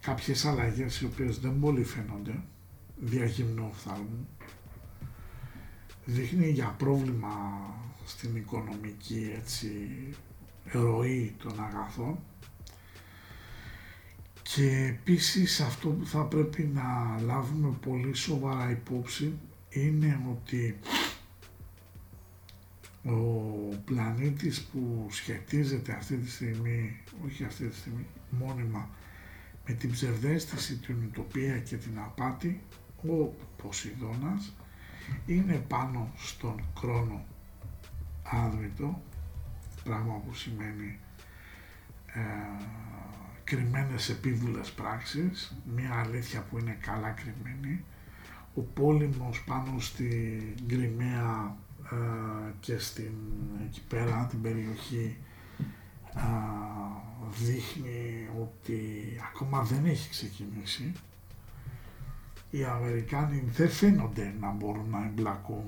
κάποιες αλλαγές οι οποίες δεν πολύ φαίνονται διαγυμνού οφθάλμου δείχνει για πρόβλημα στην οικονομική έτσι ροή των αγαθών. Και επίσης αυτό που θα πρέπει να λάβουμε πολύ σοβαρά υπόψη είναι ότι ο πλανήτης που σχετίζεται αυτή τη στιγμή, όχι αυτή τη στιγμή, μόνιμα με την ψευδέστηση, την ουτοπία και την απάτη, ο Ποσειδώνας είναι πάνω στον χρόνο άδρυτο, πράγμα που σημαίνει ε, κρυμμένες επίβουλες πράξεις, μια αλήθεια που είναι καλά κρυμμένη, ο πόλεμος πάνω στη Γκριμαία ε, και στην, εκεί πέρα την περιοχή ε, δείχνει ότι ακόμα δεν έχει ξεκινήσει. Οι Αμερικάνοι δεν φαίνονται να μπορούν να εμπλακούν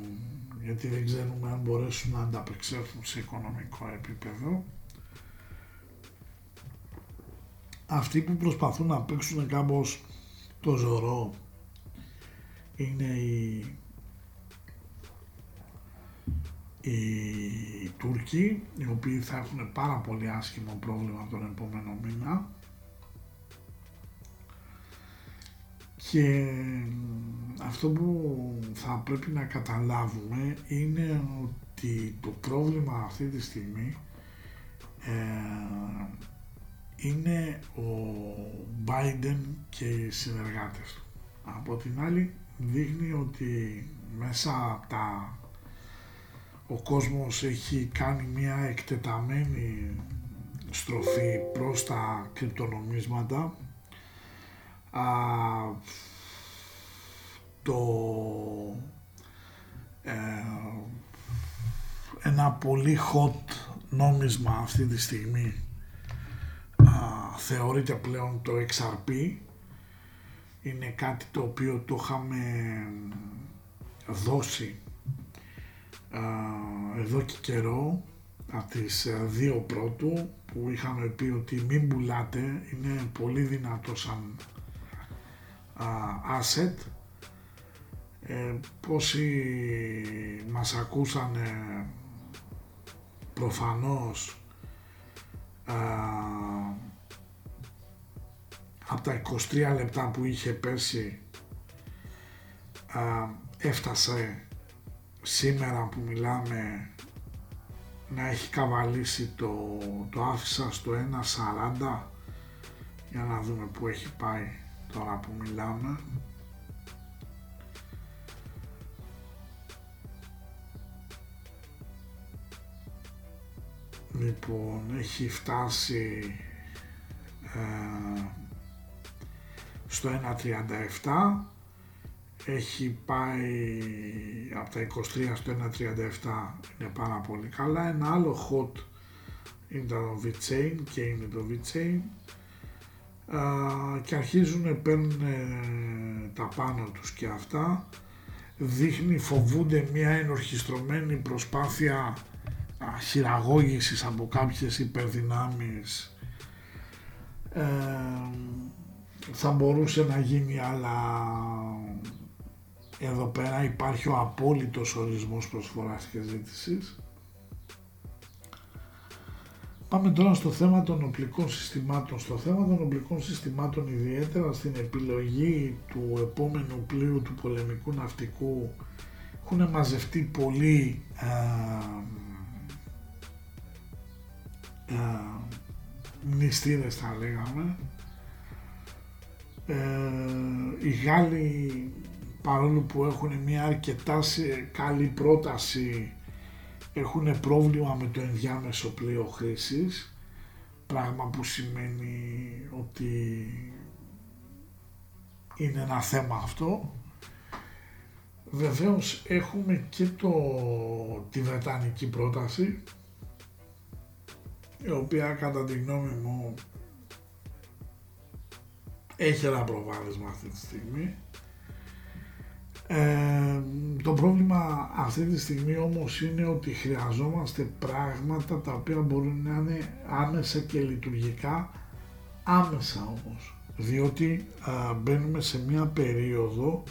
γιατί δεν ξέρουμε αν μπορέσουν να ανταπεξέλθουν σε οικονομικό επίπεδο. Αυτοί που προσπαθούν να παίξουν κάπως το ζωρό είναι οι οι Τούρκοι, οι οποίοι θα έχουν πάρα πολύ άσχημο πρόβλημα τον επόμενο μήνα και αυτό που θα πρέπει να καταλάβουμε είναι ότι το πρόβλημα αυτή τη στιγμή ε, είναι ο Biden και οι συνεργάτες του. Από την άλλη δείχνει ότι μέσα από τα ο κόσμος έχει κάνει μια εκτεταμένη στροφή προς τα κρυπτονομίσματα. Α, το ε, ένα πολύ hot νόμισμα αυτή τη στιγμή θεωρείται πλέον το XRP είναι κάτι το οποίο το είχαμε δώσει εδώ και καιρό από τις ε, δύο πρώτου που είχαμε πει ότι μην πουλάτε είναι πολύ δυνατό σαν asset. Ε, πόσοι μας ακούσανε προφανώς από τα 23 λεπτά που είχε πέσει έφτασε σήμερα που μιλάμε να έχει καβαλήσει το, το άφησα στο 1.40 για να δούμε που έχει πάει τώρα που μιλάμε. Λοιπόν, έχει φτάσει ε, στο 1.37 έχει πάει από τα 23 στο 1.37 είναι πάρα πολύ καλά. Ένα άλλο hot είναι το VeChain και είναι το VeChain και αρχίζουν παίρνουν τα πάνω τους και αυτά δείχνει φοβούνται μια ενορχιστρωμένη προσπάθεια χειραγώγησης από κάποιες υπερδυνάμεις ε, θα μπορούσε να γίνει αλλά εδώ πέρα υπάρχει ο απόλυτος ορισμός προσφοράς και ζήτησης. Πάμε τώρα στο θέμα των οπλικών συστημάτων. Στο θέμα των οπλικών συστημάτων ιδιαίτερα στην επιλογή του επόμενου πλοίου του πολεμικού ναυτικού έχουν μαζευτεί πολλοί α, μνηστήρες θα λέγαμε. Ε, οι Γάλλοι παρόλο που έχουν μια αρκετά καλή πρόταση έχουν πρόβλημα με το ενδιάμεσο πλοίο χρήσης πράγμα που σημαίνει ότι είναι ένα θέμα αυτό. Βεβαίως έχουμε και το, τη Βρετανική πρόταση η οποία κατά τη γνώμη μου έχει ένα προβάδισμα αυτή τη στιγμή ε, το πρόβλημα αυτή τη στιγμή όμως είναι ότι χρειαζόμαστε πράγματα τα οποία μπορούν να είναι άμεσα και λειτουργικά. Άμεσα όμως. Διότι μπαίνουμε σε μια περίοδο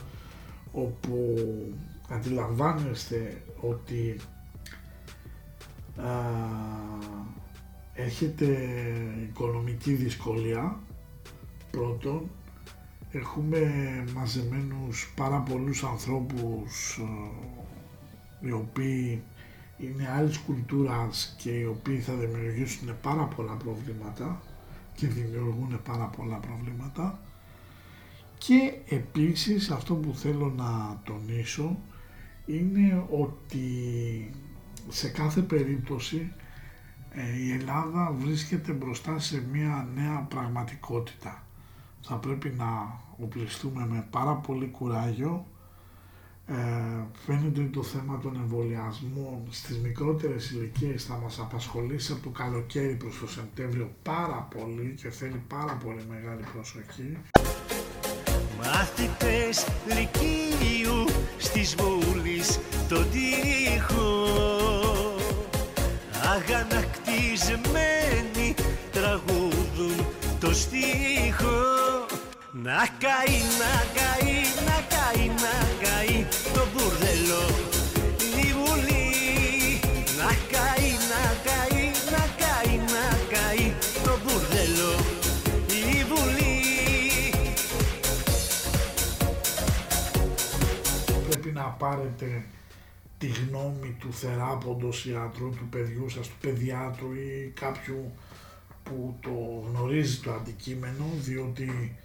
όπου αντιλαμβάνεστε ότι α, έχετε οικονομική δυσκολία πρώτον έχουμε μαζεμένους πάρα πολλούς ανθρώπους ε, οι οποίοι είναι άλλης κουλτούρας και οι οποίοι θα δημιουργήσουν πάρα πολλά προβλήματα και δημιουργούν πάρα πολλά προβλήματα. Και επίσης αυτό που θέλω να τονίσω είναι ότι σε κάθε περίπτωση ε, η Ελλάδα βρίσκεται μπροστά σε μια νέα πραγματικότητα θα πρέπει να οπλιστούμε με πάρα πολύ κουράγιο. Ε, φαίνεται ότι το θέμα των εμβολιασμών στις μικρότερες ηλικίες θα μας απασχολήσει από το καλοκαίρι προς το Σεπτέμβριο πάρα πολύ και θέλει πάρα πολύ μεγάλη προσοχή. Μάθητες Λυκείου στις βούλης το τείχο αγανακτισμένοι τραγούδουν το στίχο να καεί, να καεί, να καεί, να καεί το μπουρδέλο η Βουλή. Να καεί, να καεί, να καεί, να καεί το μπουρδέλο η Βουλή. Πρέπει να πάρετε τη γνώμη του θεράποντος ιατρού, του παιδιού σας, του παιδιάτρου ή κάποιου που το γνωρίζει το αντικείμενο διότι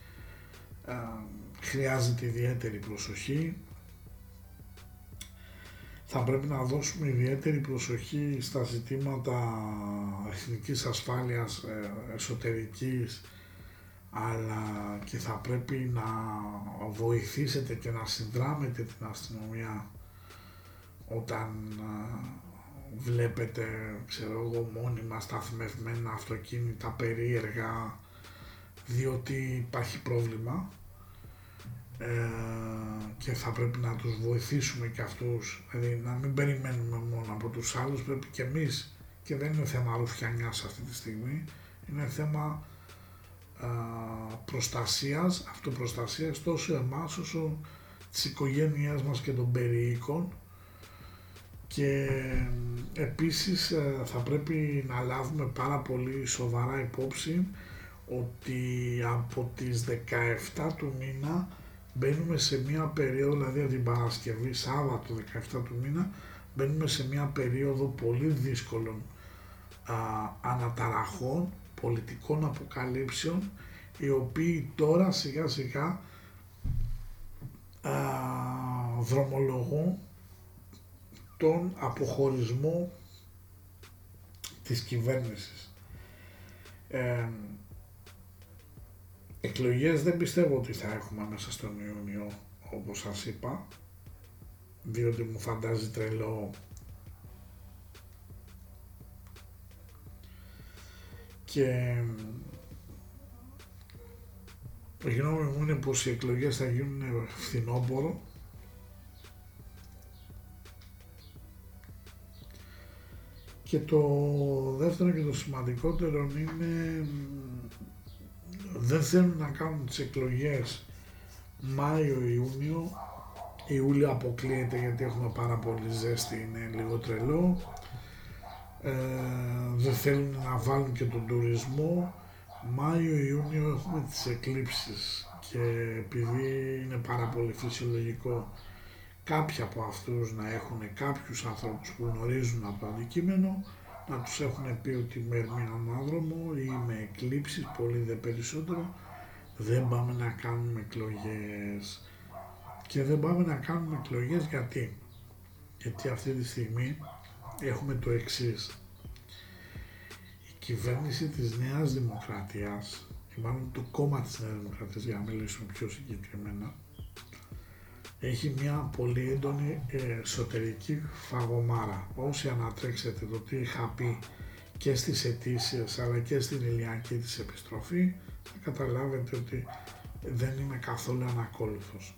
χρειάζεται ιδιαίτερη προσοχή. Θα πρέπει να δώσουμε ιδιαίτερη προσοχή στα ζητήματα εθνικής ασφάλειας ε, εσωτερικής αλλά και θα πρέπει να βοηθήσετε και να συνδράμετε την αστυνομία όταν βλέπετε, ξέρω εγώ, μόνιμα σταθμευμένα αυτοκίνητα περίεργα διότι υπάρχει πρόβλημα ε, και θα πρέπει να τους βοηθήσουμε και αυτούς, δηλαδή να μην περιμένουμε μόνο από τους άλλους, πρέπει και εμείς. Και δεν είναι θέμα ρουφιανιάς αυτή τη στιγμή, είναι θέμα α, προστασίας, αυτοπροστασίας τόσο εμάς όσο της οικογένειάς μας και των περιοίκων και επίσης ε, θα πρέπει να λάβουμε πάρα πολύ σοβαρά υπόψη ότι από τις 17 του μήνα μπαίνουμε σε μια περίοδο, δηλαδή από την Παρασκευή, Σάββατο 17 του μήνα, μπαίνουμε σε μια περίοδο πολύ δύσκολων α, αναταραχών, πολιτικών αποκαλύψεων, οι οποίοι τώρα σιγά σιγά α, δρομολογούν τον αποχωρισμό της κυβέρνησης. Ε, εκλογές δεν πιστεύω ότι θα έχουμε μέσα στον Ιούνιο όπως σας είπα διότι μου φαντάζει τρελό. Και η γνώμη μου είναι πως οι εκλογές θα γίνουν φθινόπωρο. Και το δεύτερο και το σημαντικότερο είναι δεν θέλουν να κάνουν τις εκλογές Μάιο-Ιούνιο Ιούλιο αποκλείεται γιατί έχουμε πάρα πολύ ζέστη, είναι λίγο τρελό. Ε, δεν θέλουν να βάλουν και τον τουρισμό. Μάιο-Ιούνιο έχουμε τις εκλήψεις και επειδή είναι πάρα πολύ φυσιολογικό κάποιοι από αυτούς να έχουν κάποιους ανθρώπους που γνωρίζουν από το αντικείμενο να τους έχουν πει ότι με ανάδρομο ή με εκλήψεις, πολύ δε περισσότερο, δεν πάμε να κάνουμε εκλογές. Και δεν πάμε να κάνουμε εκλογές γιατί; Γιατί αυτή τη στιγμή έχουμε το εξής. Η κυβέρνηση της Νέας Δημοκρατίας, ή μάλλον το κόμμα της Νέας Δημοκρατίας, για να μιλήσουμε πιο συγκεκριμένα, έχει μια πολύ έντονη εσωτερική φαγωμάρα. Όσοι ανατρέξετε το τι είχα πει και στις αιτήσεις αλλά και στην ηλιακή της επιστροφή θα καταλάβετε ότι δεν είμαι καθόλου ανακόλουθος.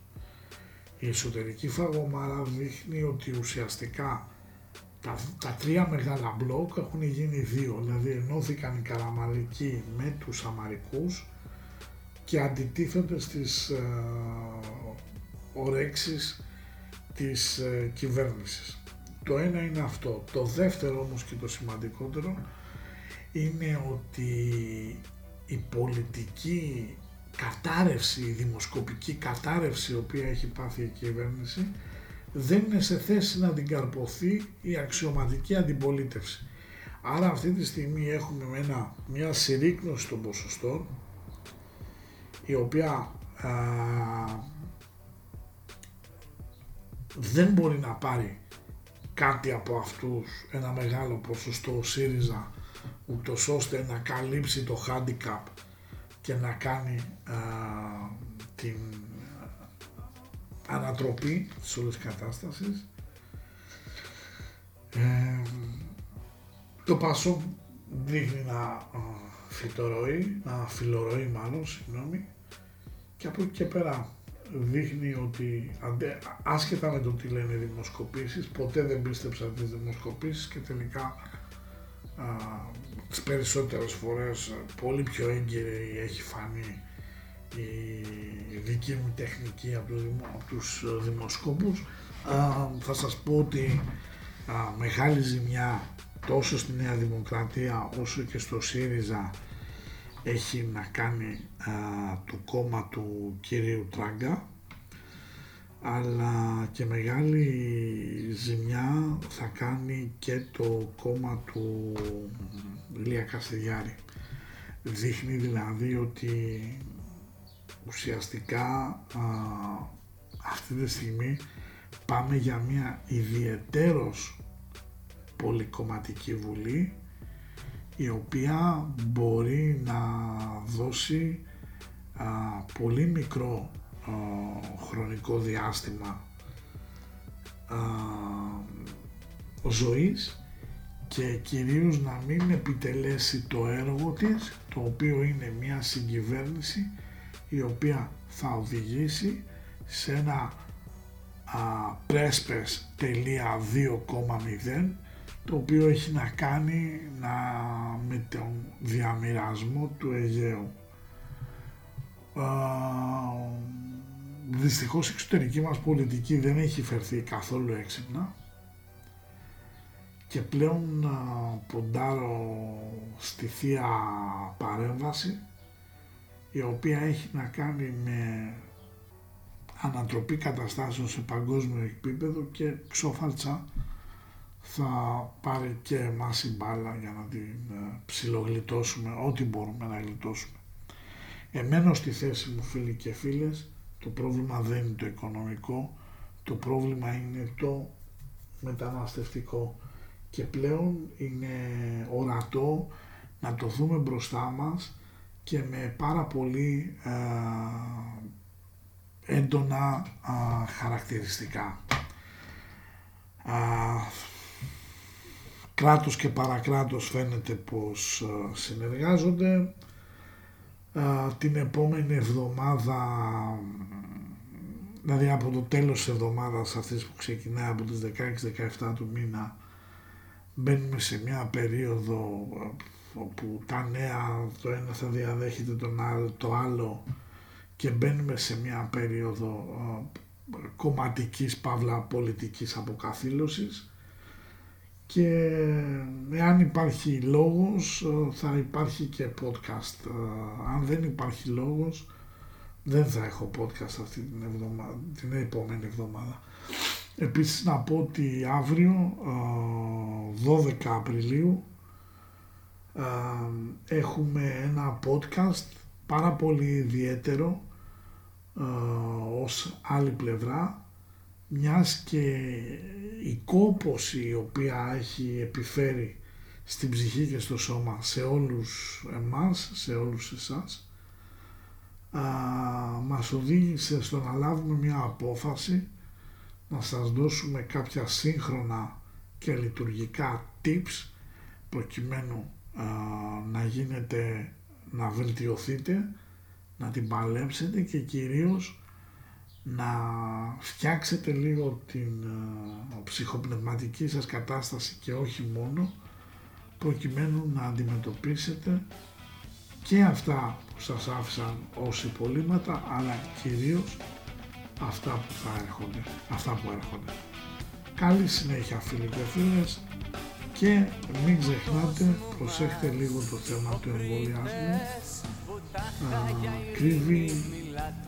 Η εσωτερική φαγωμάρα δείχνει ότι ουσιαστικά τα, τα τρία μεγάλα μπλοκ έχουν γίνει δύο, δηλαδή ενώθηκαν οι Καραμαλικοί με τους Αμαρικούς και αντιτίθενται στις ε, ορέξεις της ε, κυβέρνησης. Το ένα είναι αυτό. Το δεύτερο όμως και το σημαντικότερο είναι ότι η πολιτική κατάρρευση, η δημοσκοπική κατάρρευση η οποία έχει πάθει η κυβέρνηση δεν είναι σε θέση να την καρποθεί η αξιωματική αντιπολίτευση. Άρα αυτή τη στιγμή έχουμε ένα, μια συρρήκνωση των ποσοστών η οποία α, δεν μπορεί να πάρει κάτι από αυτούς ένα μεγάλο ποσοστό ΣΥΡΙΖΑ ούτως ώστε να καλύψει το handicap και να κάνει την ανατροπή της όλης κατάστασης. Ε, το Πασό δείχνει να φυτορωεί, να φιλορωεί μάλλον, συγγνώμη, και από εκεί και πέρα δείχνει ότι άσχετα με το τι λένε οι δημοσκοπήσεις, ποτέ δεν πίστεψα τις δημοσκοπήσεις και τελικά α, τις περισσότερες φορές πολύ πιο έγκυρη έχει φανεί η δική μου τεχνική από, το, από τους δημοσκόπους. Α, θα σας πω ότι α, μεγάλη ζημιά τόσο στη Νέα Δημοκρατία όσο και στο ΣΥΡΙΖΑ έχει να κάνει α, το κόμμα του κυρίου Τράγκα αλλά και μεγάλη ζημιά θα κάνει και το κόμμα του Λία Καστιδιάρη. Δείχνει δηλαδή ότι ουσιαστικά α, αυτή τη στιγμή πάμε για μια ιδιαιτέρως πολυκομματική βουλή η οποία μπορεί να δώσει α, πολύ μικρό χρονικό διάστημα α, ζωής και κυρίως να μην επιτελέσει το έργο της, το οποίο είναι μια συγκυβέρνηση η οποία θα οδηγήσει σε ένα πρέσπες τελεία 2,0 το οποίο έχει να κάνει να, με τον διαμοιρασμό του Αιγαίου. Α, δυστυχώς η εξωτερική μας πολιτική δεν έχει φερθεί καθόλου έξυπνα και πλέον ποντάρω στη θεία παρέμβαση η οποία έχει να κάνει με ανατροπή καταστάσεων σε παγκόσμιο επίπεδο και ξόφαλτσα θα πάρει και εμάς η μπάλα για να την ε, ψιλογλιτώσουμε ό,τι μπορούμε να γλιτώσουμε. Εμένω στη θέση μου φίλοι και φίλες, το πρόβλημα δεν είναι το οικονομικό, το πρόβλημα είναι το μεταναστευτικό και πλέον είναι ορατό να το δούμε μπροστά μας και με πάρα πολύ ε, έντονα χαρακτηριστικά. Α, κράτος και παρακράτος φαίνεται πως συνεργάζονται. την επόμενη εβδομάδα, δηλαδή από το τέλος της εβδομάδας αυτής που ξεκινάει από τις 16-17 του μήνα, μπαίνουμε σε μια περίοδο όπου τα νέα το ένα θα διαδέχεται τον άλλο, το άλλο και μπαίνουμε σε μια περίοδο κομματικής παύλα πολιτικής αποκαθήλωσης και εάν υπάρχει λόγος θα υπάρχει και podcast. Αν δεν υπάρχει λόγος δεν θα έχω podcast αυτή την, εβδομάδα, την επόμενη εβδομάδα. Επίσης να πω ότι αύριο 12 Απριλίου έχουμε ένα podcast πάρα πολύ ιδιαίτερο ως άλλη πλευρά μιας και η κόπωση η οποία έχει επιφέρει στην ψυχή και στο σώμα σε όλους εμάς, σε όλους εσάς α, μας οδήγησε στο να λάβουμε μια απόφαση να σας δώσουμε κάποια σύγχρονα και λειτουργικά tips προκειμένου να γίνετε, να βελτιωθείτε, να την παλέψετε και κυρίως να φτιάξετε λίγο την ψυχοπνευματική σας κατάσταση και όχι μόνο προκειμένου να αντιμετωπίσετε και αυτά που σας άφησαν ως υπολείμματα αλλά κυρίως αυτά που θα έρχονται, αυτά που έρχονται. Καλή συνέχεια φίλοι και φίλες και μην ξεχνάτε, προσέχτε λίγο το θέμα του εμβολιασμού κρύβει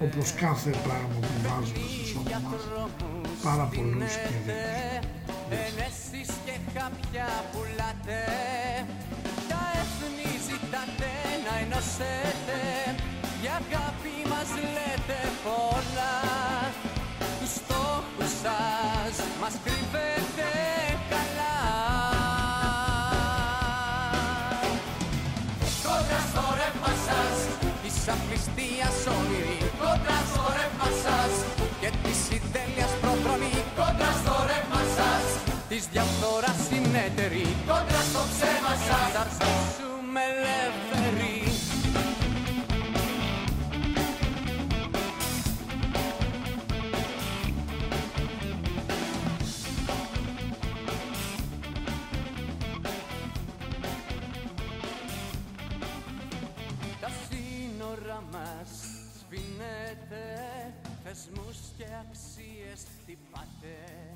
όπως κάθε πράγμα που βάζουμε στο σώμα μας. Πάρα πολλούς κινδύνους. και χαπιά πουλάτε. Τα έθνη ζητάτε να ενώσετε. Για αγάπη μας λέτε πολλά. Τους στόχους σας μας κρύβετε Της απληστίας όνειρη Κόντρα στο ρεύμα σας Και της συντέλειας προδρομή Κόντρα στο ρεύμα σας Της διαφθοράς συνέτερη. Κόντρα στο ψέμα σας. Θα ζήσουμε ελεύθεροι θεσμούς και αξίες χτυπάτε το μέλλον μας